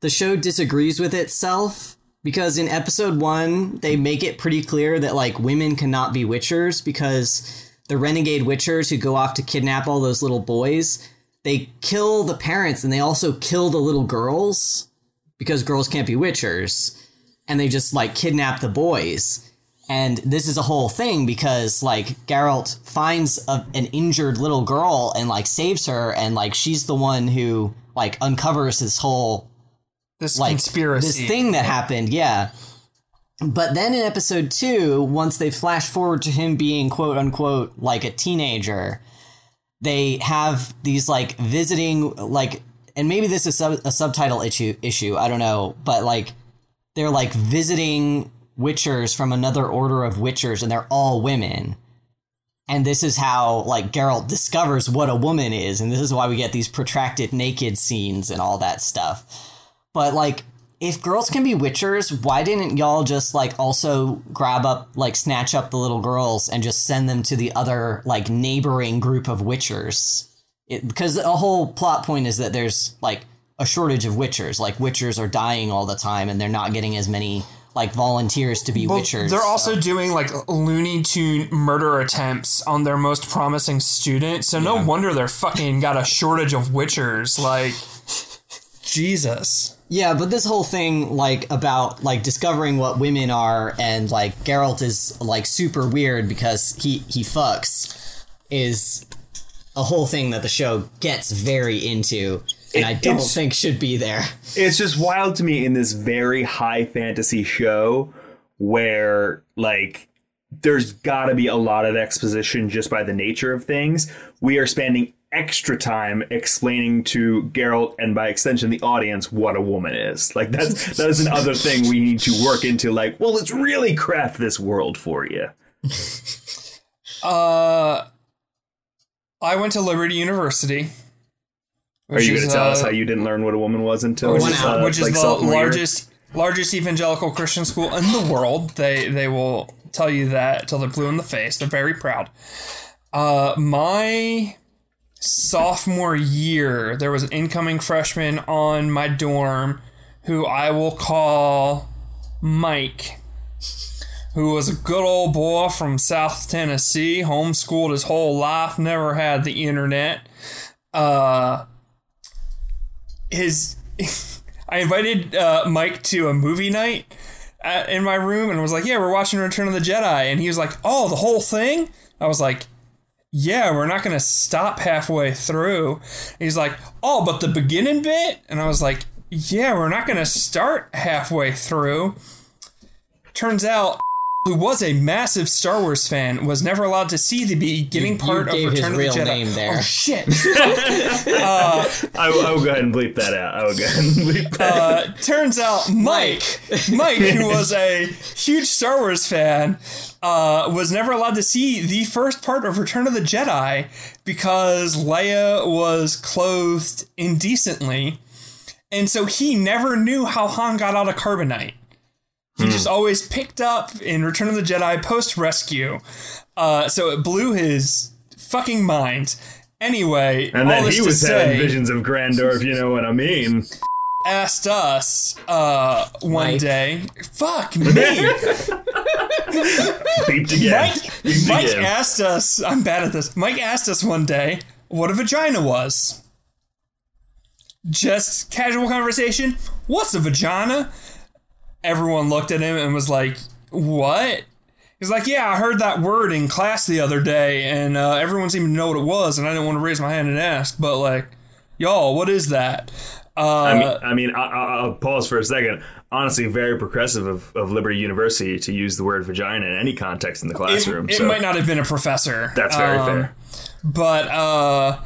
the show disagrees with itself because in episode 1 they make it pretty clear that like women cannot be witchers because the renegade witchers who go off to kidnap all those little boys they kill the parents and they also kill the little girls because girls can't be witchers. And they just like kidnap the boys. And this is a whole thing because like Geralt finds a, an injured little girl and like saves her. And like she's the one who like uncovers this whole This like conspiracy. this thing that happened yeah. But then in episode 2 once they flash forward to him being quote unquote like a teenager they have these like visiting like and maybe this is sub- a subtitle issue issue i don't know but like they're like visiting witchers from another order of witchers and they're all women. And this is how like Geralt discovers what a woman is and this is why we get these protracted naked scenes and all that stuff but like if girls can be witchers why didn't y'all just like also grab up like snatch up the little girls and just send them to the other like neighboring group of witchers it, because a whole plot point is that there's like a shortage of witchers like witchers are dying all the time and they're not getting as many like volunteers to be Well, witchers They're so- also doing like Looney Tune murder attempts on their most promising student, so no wonder they're fucking got a shortage of witchers. Like, Jesus. Yeah, but this whole thing, like, about, like, discovering what women are and, like, Geralt is, like, super weird because he, he fucks is a whole thing that the show gets very into, and It- I don't think should be there. it's just wild to me in this very high fantasy show where like there's got to be a lot of exposition just by the nature of things. We are spending extra time explaining to Geralt and by extension the audience what a woman is. Like that's that is another thing we need to work into like, well, let's really craft this world for you. Uh, I went to Liberty University. Are you going to tell us uh, how you didn't learn what a woman was until which is, uh, which is like the year? largest largest evangelical Christian school in the world. They they will tell you that till they're blue in the face. They're very proud. Uh, my sophomore year, there was an incoming freshman on my dorm who I will call Mike. Who was a good old boy from South Tennessee, homeschooled his whole life, never had the internet. Uh, his I invited uh, Mike to a movie night in my room and was like, "Yeah, we're watching Return of the Jedi," and he was like, "Oh, the whole thing." I was like, "Yeah, we're not gonna stop halfway through." And he's like, "Oh, but the beginning bit," and I was like, "Yeah, we're not gonna start halfway through." Turns out. Who was a massive Star Wars fan was never allowed to see the beginning You- part you gave of his Return real of the Jedi. name there. Oh shit! I, I will go ahead and bleep that out. I will go ahead and bleep that. uh, turns out Mike, Mike, who was a huge Star Wars fan, uh, was never allowed to see the first part of Return of the Jedi because Leia was clothed indecently, and so he never knew how Han got out of carbonite. He just always picked up in Return of the Jedi post rescue, uh, so it blew his fucking mind. Anyway, and all then this he to was say, having visions of grandeur, if you know what I mean. asked us uh, one Mike. day. Fuck me. Beeped again. Mike, Beeped Mike again. asked us. I'm bad at this. Mike asked us one day what a vagina was. Just casual conversation. What's a vagina? Everyone looked at him and was like, "What?" He's like, "Yeah, I heard that word in class the other day, and uh, everyone seemed to know what it was, and I didn't want to raise my hand and ask, but like, y'all, what is that?" Uh, I mean, I mean, I, I- I'll pause for a second. Honestly, very progressive of, of Liberty University to use the word vagina in any context in the it, classroom. it so might not have been a professor. that's very Um, fair. But uh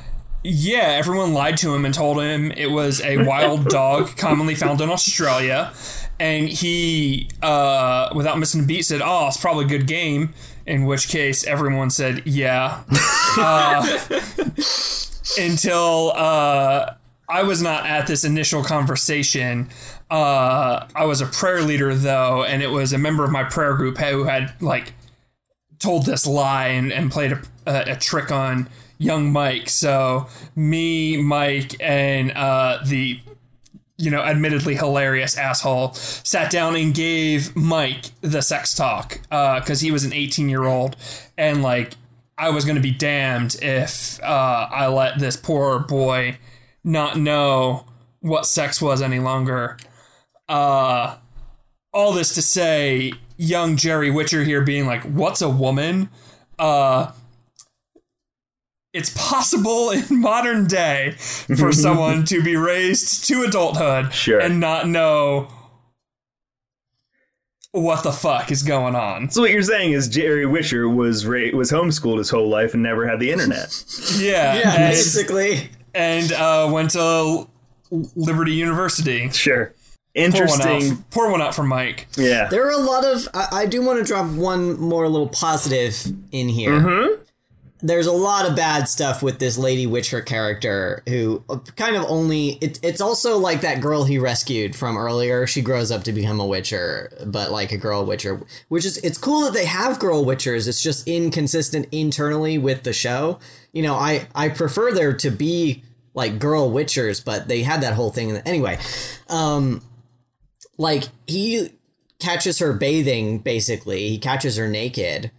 yeah, everyone lied to him and told him it was a wild dog commonly found in Australia. And he, uh, without missing a beat, said, Oh, it's probably a good game. In which case, everyone said, Yeah. Uh, until uh, I was not at this initial conversation. Uh, I was a prayer leader, though, and it was a member of my prayer group who had, like, told this lie and, and played a, a, a trick on young Mike. So me, Mike, and uh, the you know admittedly hilarious asshole sat down and gave Mike the sex talk because he was an 18 year old and like I was gonna be damned if uh, I let this poor boy not know what sex was any longer. Uh, all this to say, young Jerry Witcher here being like, "What's a woman?" Uh, it's possible in modern day for someone to be raised to adulthood Sure. and not know what the fuck is going on. So what you're saying is Jerry Witcher was ra- was homeschooled his whole life and never had the internet. Yeah, Yeah, and, basically. and uh, went to Liberty University. sure. Pour one Interesting. out. Pour one out for Mike. Yeah. There are a lot of. I, I do want to drop one more little positive in here. Mm-hmm. There's a lot of bad stuff with this Lady Witcher character who kind of only. It, it's also like that girl he rescued from earlier. She grows up to become a Witcher, but like a girl Witcher, which is. It's cool that they have girl Witchers. It's just inconsistent internally with the show. You know, I I prefer there to be like girl Witchers, but they had that whole thing. Anyway, um, like he catches her bathing basically he catches her naked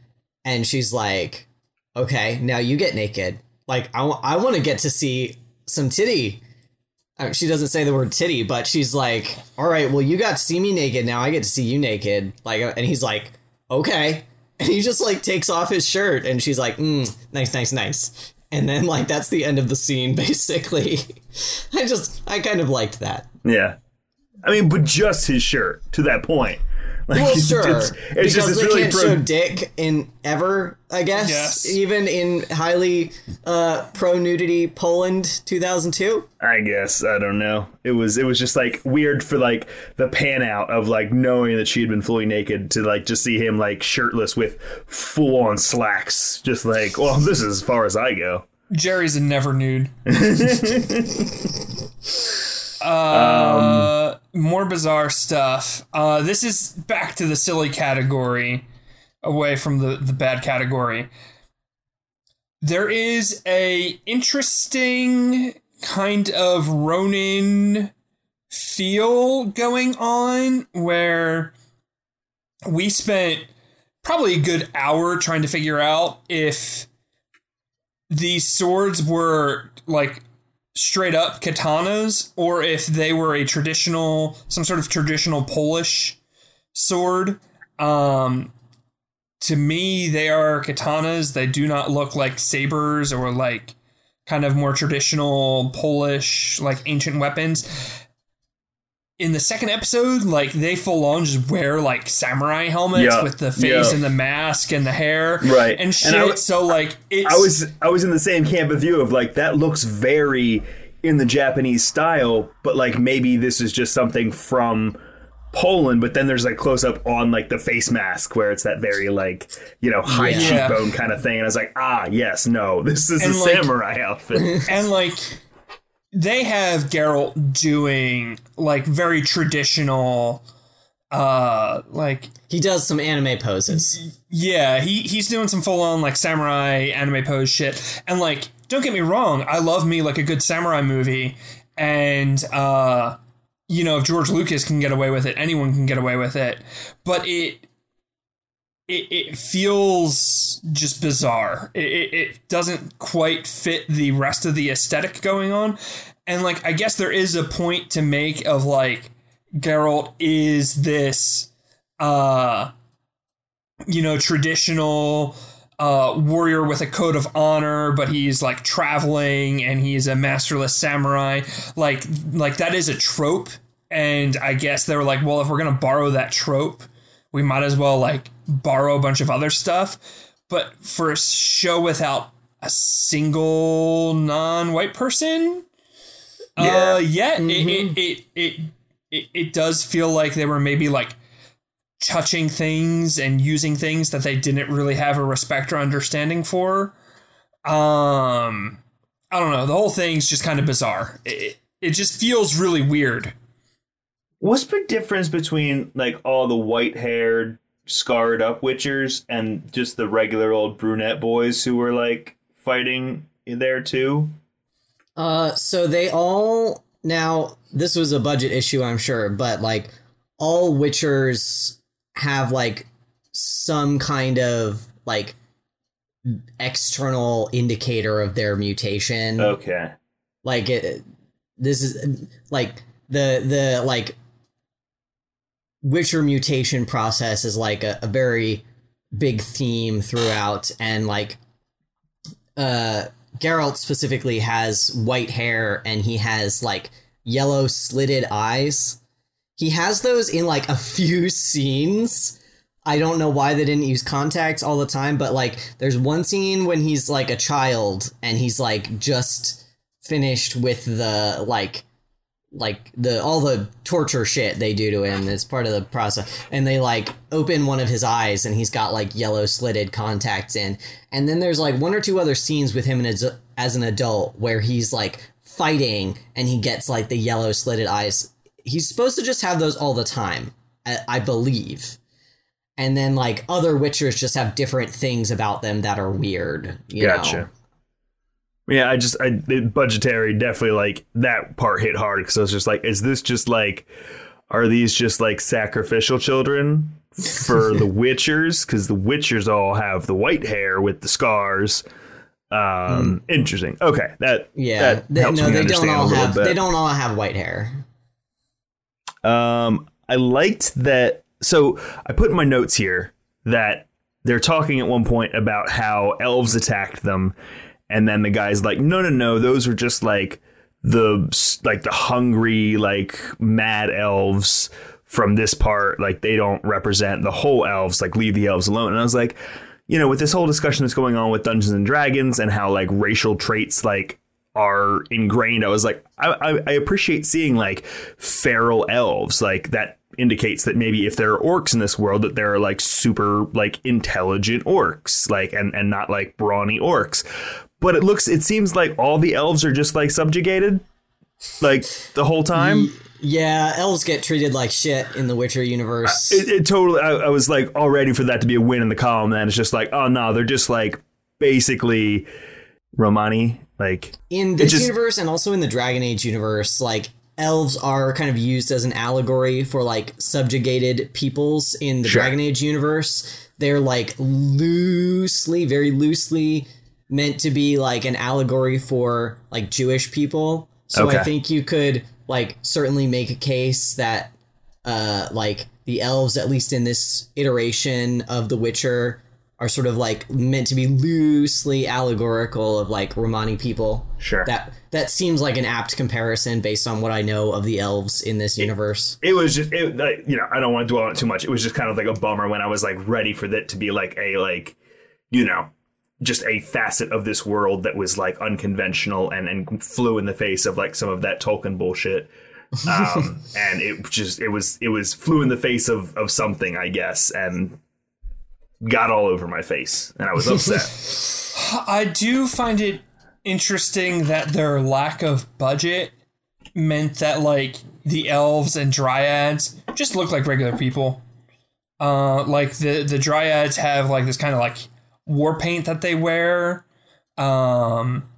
and she's like okay now you get naked like i, I want to get to see some titty Uh, she doesn't say the word titty but she's like all right well you got to see me naked now i get to see you naked like uh, and he's like okay and he just like takes off his shirt and she's like mm, nice nice nice and then like that's the end of the scene basically. I just I kind of liked that. Yeah. I mean, but just his shirt to that point. Like, Well, sure, It's, it's because just it's they really can't pro- show dick in ever. I guess Yes. even in highly uh, pro nudity Poland 2002. I guess I don't know. It was it was just like weird for like the pan out of like knowing that she had been fully naked to like just see him like shirtless with full on slacks. Just like, well, this is as far as I go. Jerry's a never nude. uh, more bizarre stuff. Uh, this is back to the silly category, away from the, the bad category. There is a interesting kind of Ronin feel going on where we spent probably a good hour trying to figure out if these swords were like straight up katanas or if they were a traditional some sort of traditional polish sword um to me they are katanas. They do not look like sabers or like kind of more traditional polish like ancient weapons in the second episode like they full on just wear like samurai helmets Yeah, with the face yeah. and the mask and the hair Right. and And shit I w- so like it's I was I was in the same camp with you of like that looks very in the Japanese style, but like maybe this is just something from Poland, but then there's like close up on like the face mask where it's that very like, you know, high Yeah. cheekbone kind of thing. And I was like, ah, yes, no, this is And, a like- samurai outfit. and like they have Geralt doing like very traditional uh like He does some anime poses. yeah he he's doing some full on like samurai anime pose shit. And like don't get me wrong I love me like a good samurai movie. And uh you know if George Lucas can get away with it anyone can get away with it. But it it, it feels just bizarre. It, it, it doesn't quite fit the rest of the aesthetic going on. And like, I guess there is a point to make of like, Geralt is this, uh, you know, traditional uh, warrior with a code of honor, but he's like traveling and he's a masterless samurai. Like, like that is a trope. And I guess they were like, well, if we're gonna borrow that trope, we might as well like borrow a bunch of other stuff. But for a show without a single non-white person, uh, yeah, it, it, it, it, it, it does feel like they were maybe like touching things and using things that they didn't really have a respect or understanding for. Um, I don't know. The whole thing's just kind of bizarre. It, it, it just feels really weird. What's the difference between like all the white haired, scarred up witchers and just the regular old brunette boys who were like fighting in there too? Uh, so they all now this was a budget issue, I'm sure, but like all Witchers have like some kind of like external indicator of their mutation. Okay. Like it, this is like the the like Witcher mutation process is like a, a very big theme throughout, and like uh Geralt specifically has white hair and he has like yellow slitted eyes. He has those in like a few scenes. I don't know why they didn't use contacts all the time, but like there's one scene when he's like a child and he's like just finished with the like like the all the torture shit they do to him is part of the process and they like open one of his eyes and he's got like yellow slitted contacts in and then there's like one or two other scenes with him as, as an adult where he's like fighting and he gets like the yellow slitted eyes he's supposed to just have those all the time i, I believe and then like other witchers just have different things about them that are weird you Gotcha. know? Yeah, I just I it, budgetary definitely like that part hit hard because I was just like, is this just like, are these just like sacrificial children for the Witchers? Because the Witchers all have the white hair with the scars. Um, interesting. Okay, that. Yeah, that they, helps no, me they don't all have. bit. They don't all have white hair. Um, I liked that. So I put in my notes here that they're talking at one point about how elves attacked them, and then the guy's like, no, no, no, those are just like the like the hungry like mad elves from this part. Like they don't represent the whole elves. Like leave the elves alone. And I was like, you know, with this whole discussion that's going on with Dungeons and Dragons and how like racial traits like are ingrained, I was like, I, I, I appreciate seeing like feral elves like that indicates that maybe if there are orcs in this world that there are like super like intelligent orcs like and and not like brawny orcs but it looks it seems like all the elves are just like subjugated like the whole time Yeah, elves get treated like shit in the Witcher universe. it, it totally I, I was like all ready for that to be a win in the column then it's just like oh no they're just like basically romani like in this just- universe and also in the Dragon Age universe, like elves are kind of used as an allegory for like subjugated peoples in the Sure. Dragon Age universe. They're like loosely, very loosely meant to be like an allegory for like Jewish people. So I think you could like certainly make a case that uh like the elves at least in this iteration of The Witcher are sort of like meant to be loosely allegorical of like Romani people. Sure. That that seems like an apt comparison based on what I know of the elves in this universe. it was just it, like, you know i don't want to dwell on it too much it was just kind of like a bummer when i was like ready for that to be like a like you know just a facet of this world that was like unconventional and and flew in the face of like some of that tolkien bullshit um and it just it was it was flew in the face of of something i guess and got all over my face and i was upset I do find it interesting that their lack of budget meant that like the elves and dryads just look like regular people. Uh, like the the dryads have like this kind of like war paint that they wear, um,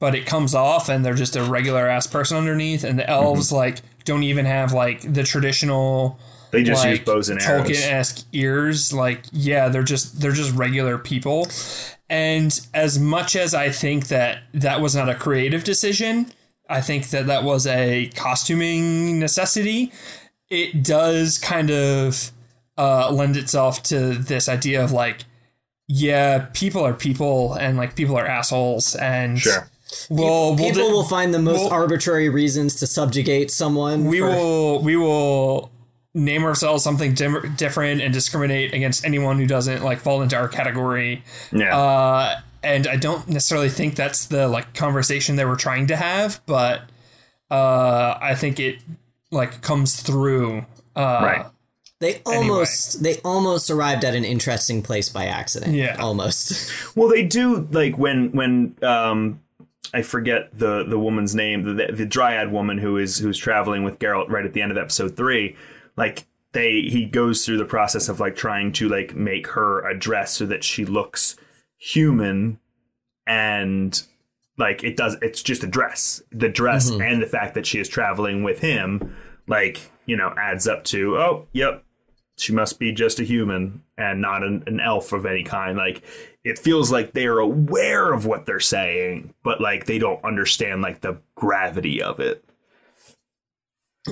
but it comes off and they're just a regular ass person underneath. And the elves like don't even have like the traditional they just like use bows and arrows Tolkien-esque ears. Like, yeah, they're just they're just regular people. And as much as I think that that was not a creative decision, I think that that was a costuming necessity. It does kind of uh, lend itself to this idea of like, yeah, people are people, and like people are assholes, and Sure. Well, we'll People di- will find the most we'll- arbitrary reasons to subjugate someone. we for- will we will name ourselves something dim- different and discriminate against anyone who doesn't like fall into our category yeah uh and i don't necessarily think that's the like conversation that we're trying to have but uh i think it like comes through uh right They almost they almost arrived at an interesting place by accident. Yeah. Almost. Well, they do like when when um I forget the the woman's name, the the dryad woman who is who's traveling with Geralt right at the end of episode 3, like they he goes through the process of like trying to like make her a dress so that she looks human and like it does it's just a dress. The dress and the fact that she is traveling with him like, you know, adds up to oh, yep, she must be just a human and not an, an elf of any kind. Like it feels like they're aware of what they're saying, but like they don't understand like the gravity of it.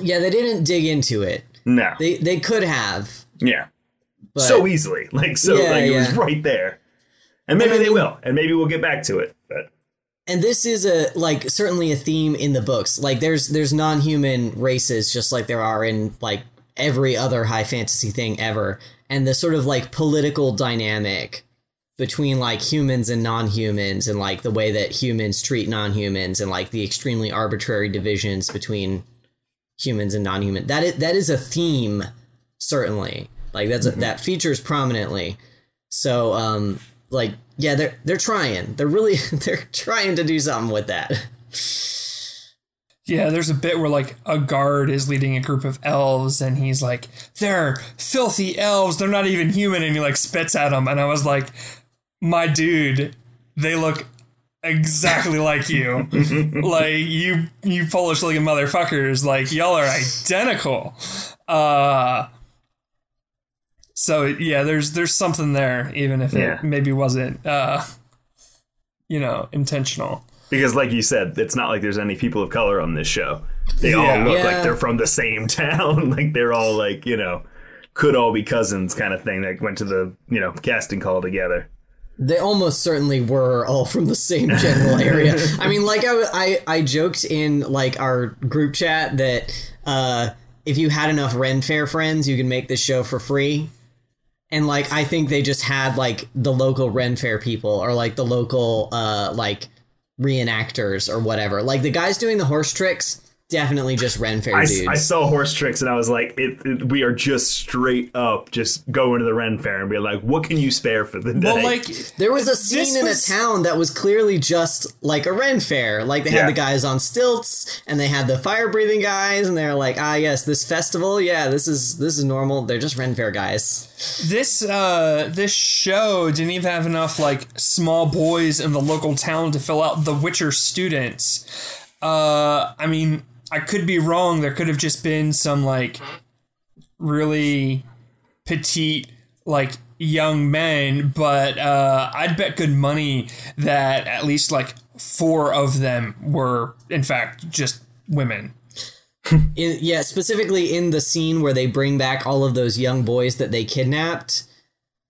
Yeah, they didn't dig into it. No, They they could have. yeah, so easily, like so, Yeah, like it was right there. And maybe I they mean- will, and maybe we'll get back to it. But and this is a like certainly a theme in the books. Like there's there's non-human races just like there are in like every other high fantasy thing ever. And the sort of like political dynamic between like humans and non-humans and like the way that humans treat non-humans and like the extremely arbitrary divisions between humans and non-human. That is that is a theme certainly. Like that's a, that features prominently. So um like yeah, they're they're trying. They're really they're trying to do something with that. Yeah, there's a bit where like a guard is leading a group of elves, and he's like, "They're filthy elves. They're not even human," and he like spits at them, and I was like, "My dude, they look exactly like you. like you, you Polish looking motherfuckers. Like y'all are identical." Uh, so yeah, there's there's something there, even if Yeah. it maybe wasn't, uh, you know, intentional. Because, like you said, it's not like there's any people of color on this show. They Yeah. all look Yeah. like they're from the same town. like they're all like you know, could all be cousins kind of thing that went to the you know casting call together. They almost certainly were all from the same general area. I mean, like I, I, I joked in like our group chat that uh, if you had enough Ren Fair friends, you could make this show for free. And like I think they just had like the local Ren Fair people or like the local uh like reenactors or whatever. Like the guys doing the horse tricks, definitely just Ren Fair I, dudes. I saw horse tricks and I was like, it, it- we are just straight up just going to the Ren Fair and be like, what can you spare for the day? Well, like There was a scene This in was- a town that was clearly just like a Ren fair. Like they had Yeah. the guys on stilts and they had the fire breathing guys and they're like, ah yes, this festival, yeah, this is this is normal. They're just Ren fair guys. this uh this show didn't even have enough like small boys in the local town to fill out the Witcher students. Uh I mean, I could be wrong. There could have just been some like really petite like young men, but uh I'd bet good money that at least like four of them were in fact just women. In, yeah, specifically in the scene where they bring back all of those young boys that they kidnapped.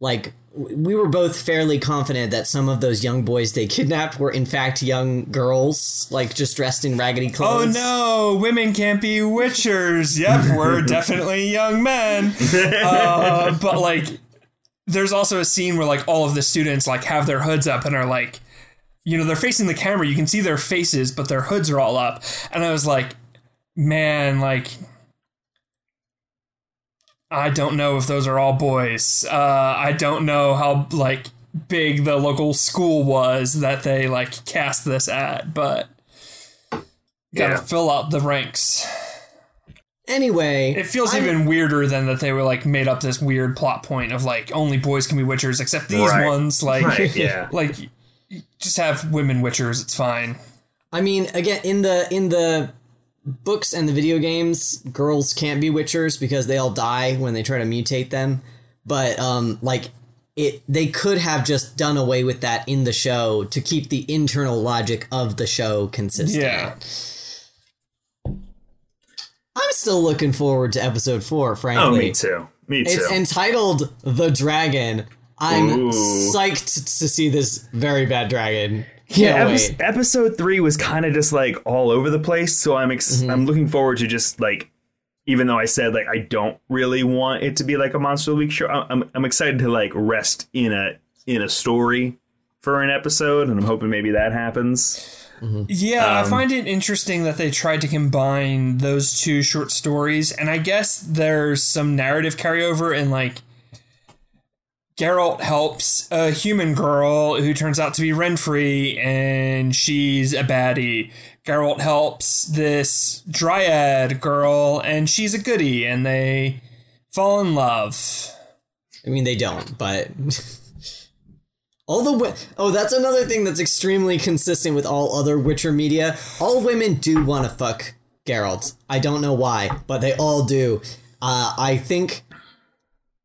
Like we were both fairly confident that some of those young boys they kidnapped were in fact young girls, like just dressed in raggedy clothes. Oh no, women can't be witchers. Yep, we're definitely young men. Uh, but like, there's also a scene where like all of the students like have their hoods up and are like, you know, they're facing the camera. You can see their faces, but their hoods are all up. And I was like, man, like. I don't know if those are all boys. Uh, I don't know how like big the local school was that they like cast this at, but gotta Yeah. fill out the ranks. Anyway, It feels I'm- even weirder than that they were like made up this weird plot point of like only boys can be witchers except these Right. ones. Like, Right, yeah. like just have women witchers. It's fine. I mean, again, in the in the books and the video games, girls can't be witchers because they all die when they try to mutate them. But um, like it, they could have just done away with that in the show to keep the internal logic of the show consistent. Yeah. I'm still looking forward to episode four. Frankly, oh, me too. Me too. It's entitled "The Dragon." I'm Ooh. psyched to see this very bad dragon. Yeah, Can't epi- episode three was kind of just like all over the place. So I'm ex- Mm-hmm. I'm looking forward to just like, even though I said like I don't really want it to be like a monster of the week show, I- I'm I'm excited to like rest in a in a story for an episode, and I'm hoping maybe that happens. Yeah, I Um, find it interesting that they tried to combine those two short stories, and I guess there's some narrative carryover in like Geralt helps a human girl who turns out to be Renfri, and she's a baddie. Geralt helps this dryad girl, and she's a goodie, and they fall in love. I mean, they don't, but all the wi- oh, that's another thing that's extremely consistent with all other Witcher media. All women do want to fuck Geralt. I don't know why, but they all do. Uh, I think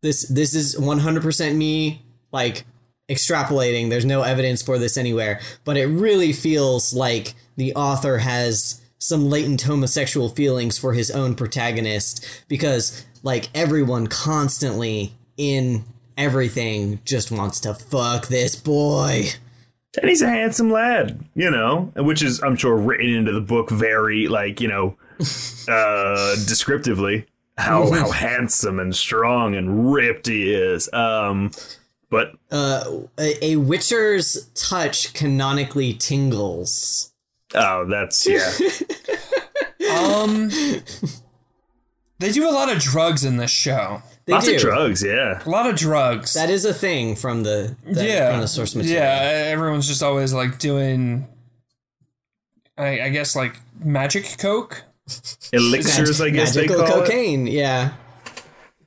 this this is one hundred percent me like extrapolating. There's no evidence for this anywhere, but it really feels like the author has some latent homosexual feelings for his own protagonist because like everyone constantly in everything just wants to fuck this boy. And he's a handsome lad, you know, which is I'm sure written into the book very like you know, uh, descriptively how how handsome and strong and ripped he is. Um, but Uh, a, a witcher's touch canonically tingles. oh, that's yeah. Um, they do a lot of drugs in this show. They Lots do. of drugs, yeah. A lot of drugs. That is a thing from the, the yeah, from the source material. Yeah, everyone's just always like doing, I, I guess like magic coke. Elixirs, I guess they Magical call it. cocaine, yeah.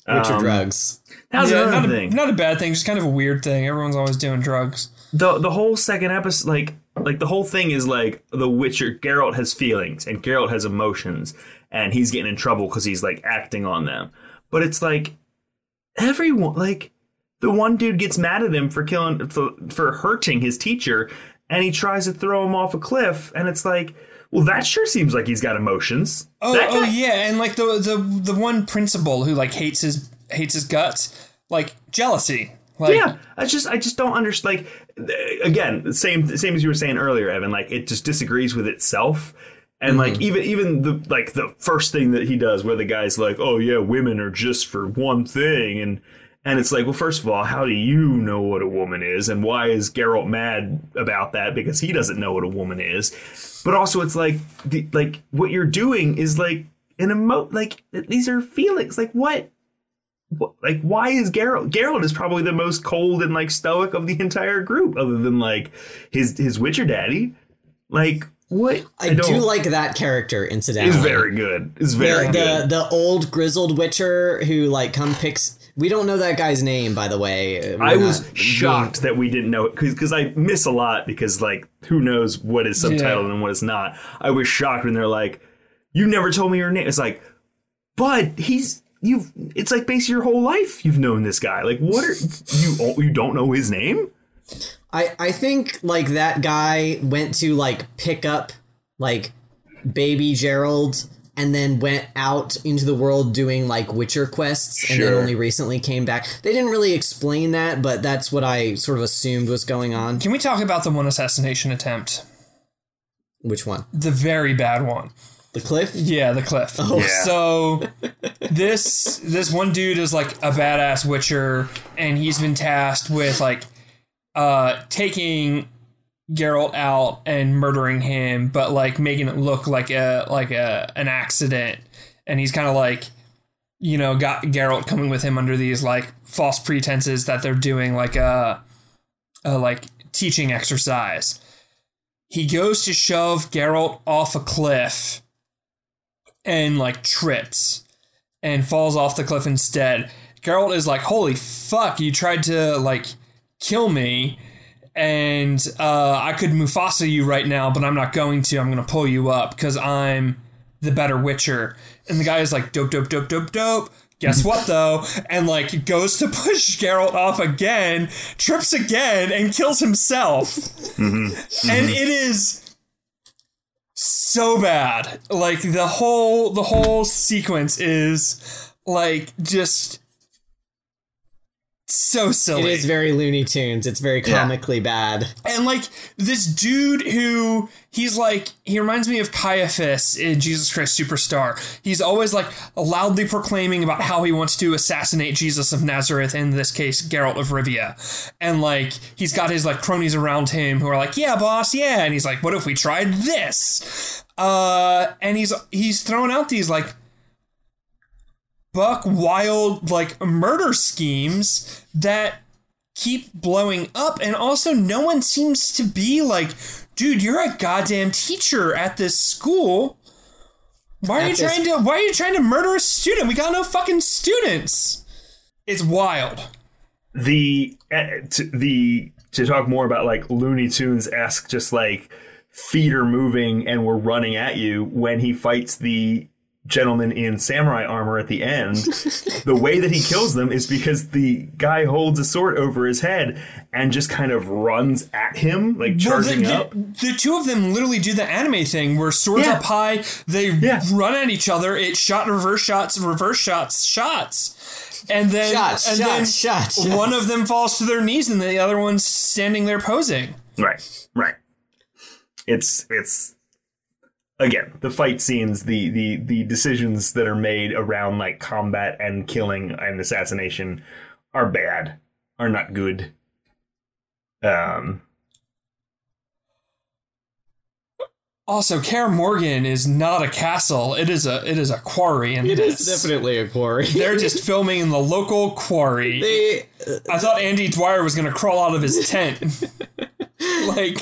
Witcher Um, drugs. That's yeah, another not thing. a, not a bad thing, just kind of a weird thing. Everyone's always doing drugs. the the whole second episode like like the whole thing is like the witcher Geralt has feelings and Geralt has emotions and he's getting in trouble because he's like acting on them but it's like everyone like the one dude gets mad at him for killing for, for hurting his teacher and he tries to throw him off a cliff and it's like well that sure seems like he's got emotions Oh, That oh yeah, and like the the the one principal who like hates his hates his guts, like jealousy. Like, yeah i just i just don't understand like again, same same as you were saying earlier, Evan. Like it just disagrees with itself. And like mm-hmm. even even the like the first thing that he does, where the guy's like, "Oh yeah, women are just for one thing," and and it's like, well, first of all, how do you know what a woman is, and why is Geralt mad about that because he doesn't know what a woman is? But also, it's like the, like what you're doing is like an emo like these are feelings. Like what? what? Like why is Geralt? Geralt is probably the most cold and like stoic of the entire group, other than like his his Witcher daddy. Like what? I, do don't- like that character, incidentally. Is very good. Is very the, good. the the old grizzled witcher who like come picks. We don't know that guy's name, by the way. We're I was not- shocked that we didn't know it because I miss a lot because like who knows what is subtitled and what is not. I was shocked when they're like, "You never told me your name." It's like, but he's you've. It's like basically your whole life you've known this guy. Like, what are you? Oh, you don't know his name? I I think like that guy went to like pick up like baby Gerald and then went out into the world doing like Witcher quests and then only recently came back. They didn't really explain that, but that's what I sort of assumed was going on. Can we talk about the one assassination attempt? Which one? The very bad one. The cliff? Yeah, the cliff. Oh. Yeah. So this this one dude is like a badass witcher, and he's been tasked with like uh taking Geralt out and murdering him, but like making it look like a like a an accident. And he's kind of like, you know, got Geralt coming with him under these like false pretenses that they're doing like a, a like teaching exercise. He goes to shove Geralt off a cliff and like trips and falls off the cliff instead. Geralt is like, "Holy fuck! You tried to like kill me, and uh, I could Mufasa you right now, but I'm not going to. I'm gonna pull you up because I'm the better Witcher." And the guy is like, "Dope, dope, dope, dope, dope." Guess what though? And like goes to push Geralt off again, trips again, and kills himself. And it is so bad. Like the whole the whole sequence is like just so silly. It is very Looney Tunes. It's very comically bad. And like this dude who he's like he reminds me of Caiaphas in Jesus Christ Superstar. He's always like loudly proclaiming about how he wants to assassinate Jesus of Nazareth, in this case Geralt of Rivia. And like he's got his like cronies around him who are like, "Yeah, boss, yeah." And he's like, "What if we tried this?" Uh and he's he's throwing out these like buck wild like murder schemes that keep blowing up. And also no one seems to be like dude you're a goddamn teacher at this school. Why are At you this- trying to why are you trying to murder a student? We got no fucking students. It's wild. The eh, to, the to talk more about like Looney Tunes esque, just like feet are moving and we're running at you when he fights the gentleman in samurai armor at the end. the way that he kills them is because the guy holds a sword over his head and just kind of runs at him, like Well, charging the, up. The, the two of them literally do the anime thing where swords Yeah. up high, they Yeah. run at each other. It shot, reverse shots, reverse shots, shots, and then Shots, and shots, then shots, shots. one of them falls to their knees and the other one's standing there posing. Right, right. It's it's again the fight scenes, the the the decisions that are made around like combat and killing and assassination are bad, are not good. Um, Also, Kaer Morhen is not a castle; it is a it is a quarry. In It this. is definitely a quarry. They're just filming in the local quarry. They- I thought Andy Dwyer was gonna crawl out of his tent. like,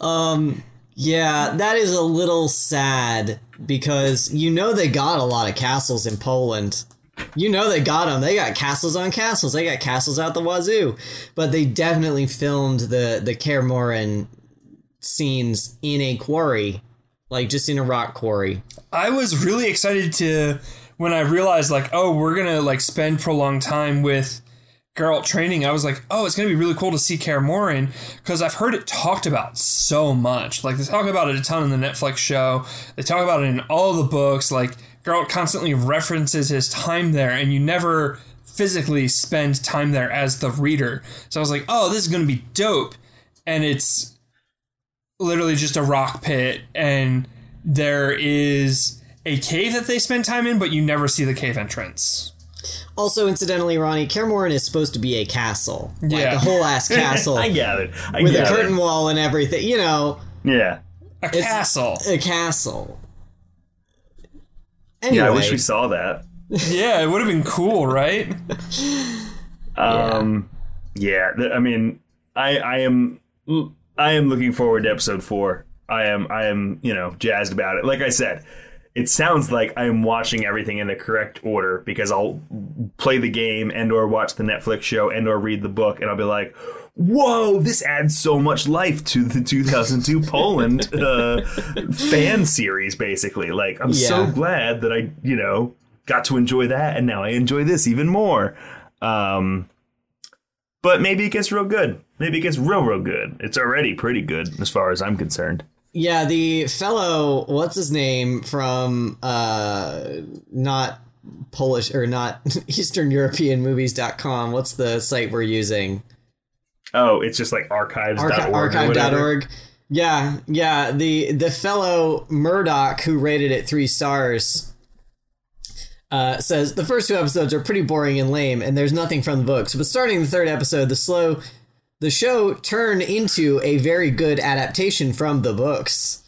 Um, yeah, that is a little sad because you know they got a lot of castles in Poland. You know they got them. They got castles on castles. They got castles out the wazoo. But they definitely filmed the the Kaer Morhen scenes in a quarry, like just in a rock quarry. I was really excited to when I realized like, oh, we're gonna like spend prolonged time with Geralt training. I was like, oh, it's gonna be really cool to see Kaer Morhen because I've heard it talked about so much. Like they talk about it a ton in the Netflix show. They talk about it in all the books. Like Geralt constantly references his time there, and you never physically spend time there as the reader. So I was like, oh, this is going to be dope. And it's literally just a rock pit, and there is a cave that they spend time in, but you never see the cave entrance. Also, incidentally, Ronnie, Kaer Morhen is supposed to be a castle. Like Yeah. a whole ass castle. I gathered. I with a gathered. curtain wall and everything. You know, Yeah. A castle. a castle. Anyway, Yeah, I wish we saw that. yeah, it would have been cool, right? Um, yeah. th- I mean, I I am I am looking forward to episode four. I am I am you know jazzed about it. Like I said, it sounds like I am watching everything in the correct order because I'll play the game and or watch the Netflix show and or read the book and I'll be like. Whoa! This adds so much life to the 2002 Poland uh, fan series. Basically, like I'm so glad that I, you know, got to enjoy that, and now I enjoy this even more. Um, but maybe it gets real good. Maybe it gets real, real good. It's already pretty good as far as I'm concerned. Yeah, the fellow, what's his name from uh not Polish or not Eastern European movies.com. What's the site we're using? Oh, it's just like archives.org. Archi- archive.org. Yeah, yeah. The the fellow Murdoch who rated it three stars uh, says the first two episodes are pretty boring and lame, and there's nothing from the books. But starting the third episode, the slow the show turned into a very good adaptation from the books.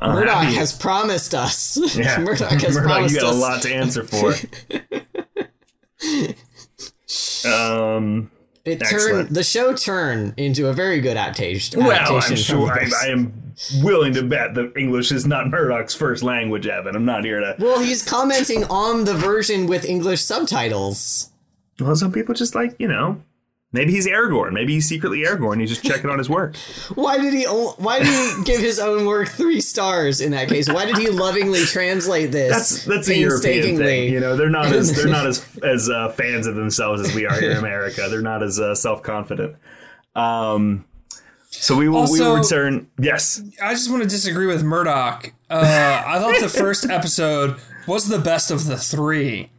I'm Murdoch happy. has promised us. Yeah. Murdoch has Murdoch, promised you got us. a lot to answer for. um, it Excellent. turned the show turned into a very good adaptation. well, I'm sure I. I am willing to bet that English is not Murdoch's first language, Evan. I'm not here to. Well, he's commenting on the version with English subtitles. Well, some people just like, you know, maybe he's Aragorn. Maybe he's secretly Aragorn. He's just checking on his work. Why did he? Why did he give his own work three stars in that case? Why did he lovingly translate this? That's that's a European thing. You know, they're not as they're not as as uh, fans of themselves as we are here in America. They're not as uh, self confident. Um, so we will we will return. Yes, I just want to disagree with Murdoch. Uh, I thought the first episode was the best of the three.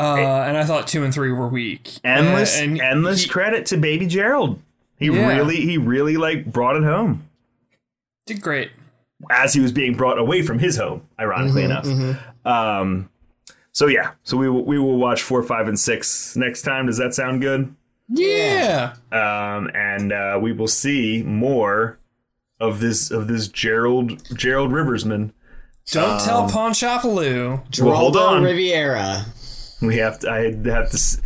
Uh, and I thought two and three were weak. endless Uh, and endless he credit to Baby Gerald. He Yeah. really he really like brought it home did great. as he was being brought away from his home. Ironically enough. Um, so yeah, so we will, we will watch four, five, and six next time. Does that sound good? Yeah. um, and uh, we will see more of this of this Gerald Gerald Riversman. Don't tell Ponchapaloo. Well, hold on. Riviera. We have to. I have to. s-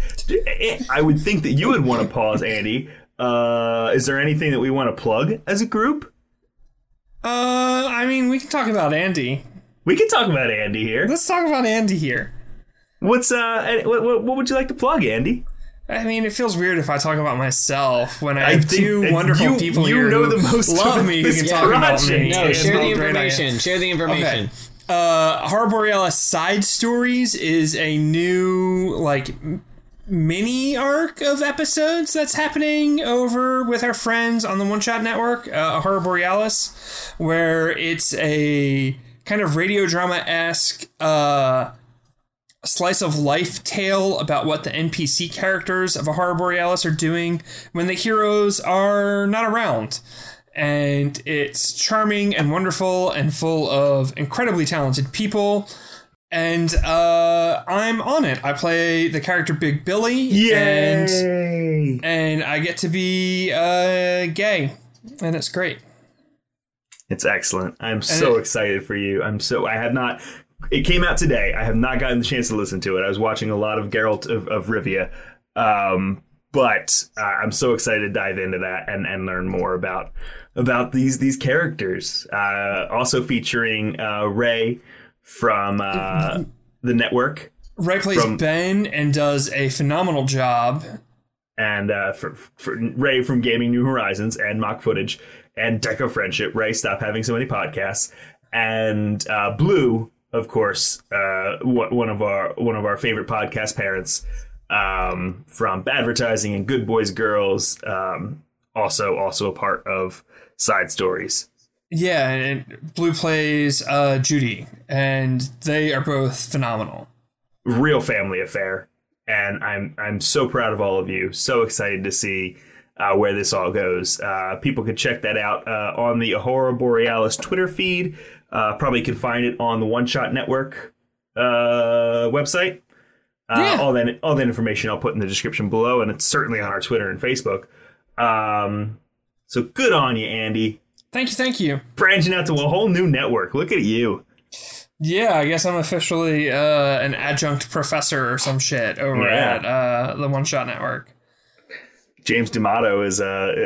I would think that you would want to pause, Andy. Uh, is there anything that we want to plug as a group? Uh, I mean, we can talk about Andy. We can talk about Andy here. Let's talk about Andy here. What's uh? What, what, what would you like to plug, Andy? I mean, it feels weird if I talk about myself when I I have two wonderful you- people you here know who the most love about me who can talk about me. No, share the great I information. Share the information. Uh, Horror Borealis Side Stories is a new like mini arc of episodes that's happening over with our friends on the One Shot Network, uh, Horror Borealis, where it's a kind of radio drama esque uh, slice of life tale about what the NPC characters of a Horror Borealis are doing when the heroes are not around. And it's charming and wonderful and full of incredibly talented people. And uh, I'm on it. I play the character Big Billy, and Yay! and I get to be uh, gay, and it's great. It's excellent. I'm so it- excited for you. I'm so. I have not. It came out today. I have not gotten the chance to listen to it. I was watching a lot of Geralt of, of Rivia, um, but uh, I'm so excited to dive into that and, and learn more about about these these characters. Uh, also featuring uh, Ray from uh, the network Ray plays From- Ben and does a phenomenal job. and uh, for, for Ray from Gaming New Horizons and Mock Footage and Deco Friendship. Ray, stop having so many podcasts. And uh, Blue, of course, uh, one of our one of our favorite podcast parents um, from advertising and Good Boys Girls. Um, also, also a part of Side Stories. Yeah, and Blue plays uh, Judy, and they are both phenomenal. Real family affair. and I'm I'm so proud of all of you. So excited to see uh, where this all goes. Uh, people could check that out uh, on the Horror Borealis Twitter feed. Uh, probably can find it on the One Shot Network uh, website. Uh, Yeah. All that all that information I'll put in the description below, and it's certainly on our Twitter and Facebook. Um, so good on you, Andy. Thank you, thank you. Branching out to a whole new network. Look at you. Yeah, I guess I'm officially uh, an adjunct professor or some shit over Yeah. at uh, the One Shot Network. James D'Amato is uh,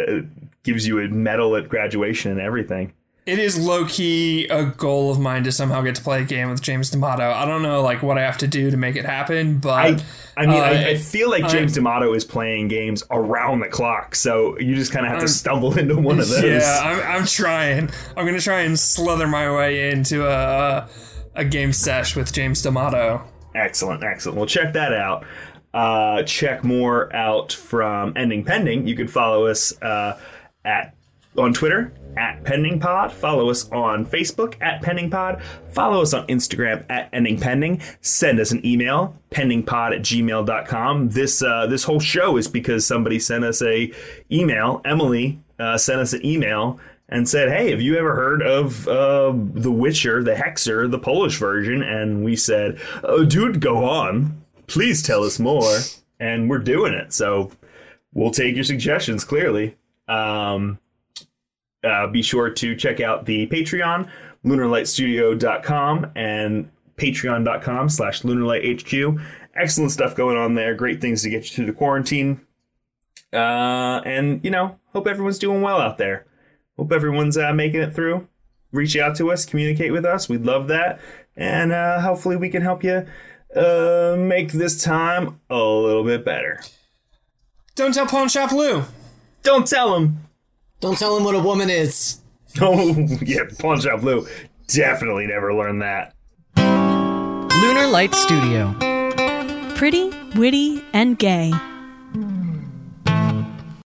uh, gives you a medal at graduation and everything. It is low key a goal of mine to somehow get to play a game with James D'Amato. I don't know like what I have to do to make it happen, but I I mean uh, I, I feel like James I'm- D'Amato is playing games around the clock, so you just kind of have to stumble into one of those. yeah, I'm, I'm trying. I'm gonna try and slither my way into a a game sesh with James D'Amato. Excellent, excellent. Well, check that out. Uh, check more out from Ending Pending. You can follow us uh, at on Twitter at Pending Pod. Follow us on Facebook at Pending Pod. Follow us on Instagram at Ending Pending. Send us an email pendingpod at gmail.com. This uh, this whole show is because somebody sent us a email. Emily uh, sent us an email and said, "Hey, have you ever heard of uh, The Witcher, the Hexer, the Polish version?" And we said, "Oh, dude, go on. Please tell us more." And we're doing it. So we'll take your suggestions. Clearly, um, uh, be sure to check out the Patreon, lunarlightstudio.com, and patreon.com slash lunarlighthq. Excellent stuff going on there. Great things to get you through the quarantine. Uh, and, you know, hope everyone's doing well out there. Hope everyone's uh, making it through. Reach out to us, communicate with us. We'd love that. And uh, hopefully we can help you uh, make this time a little bit better. Don't tell Pawn Shop Lou. Don't tell them. Don't tell him what a woman is. Oh, yeah, Punch Out Blue. Definitely never learned that. Lunar Light Studio. Pretty, witty, and gay.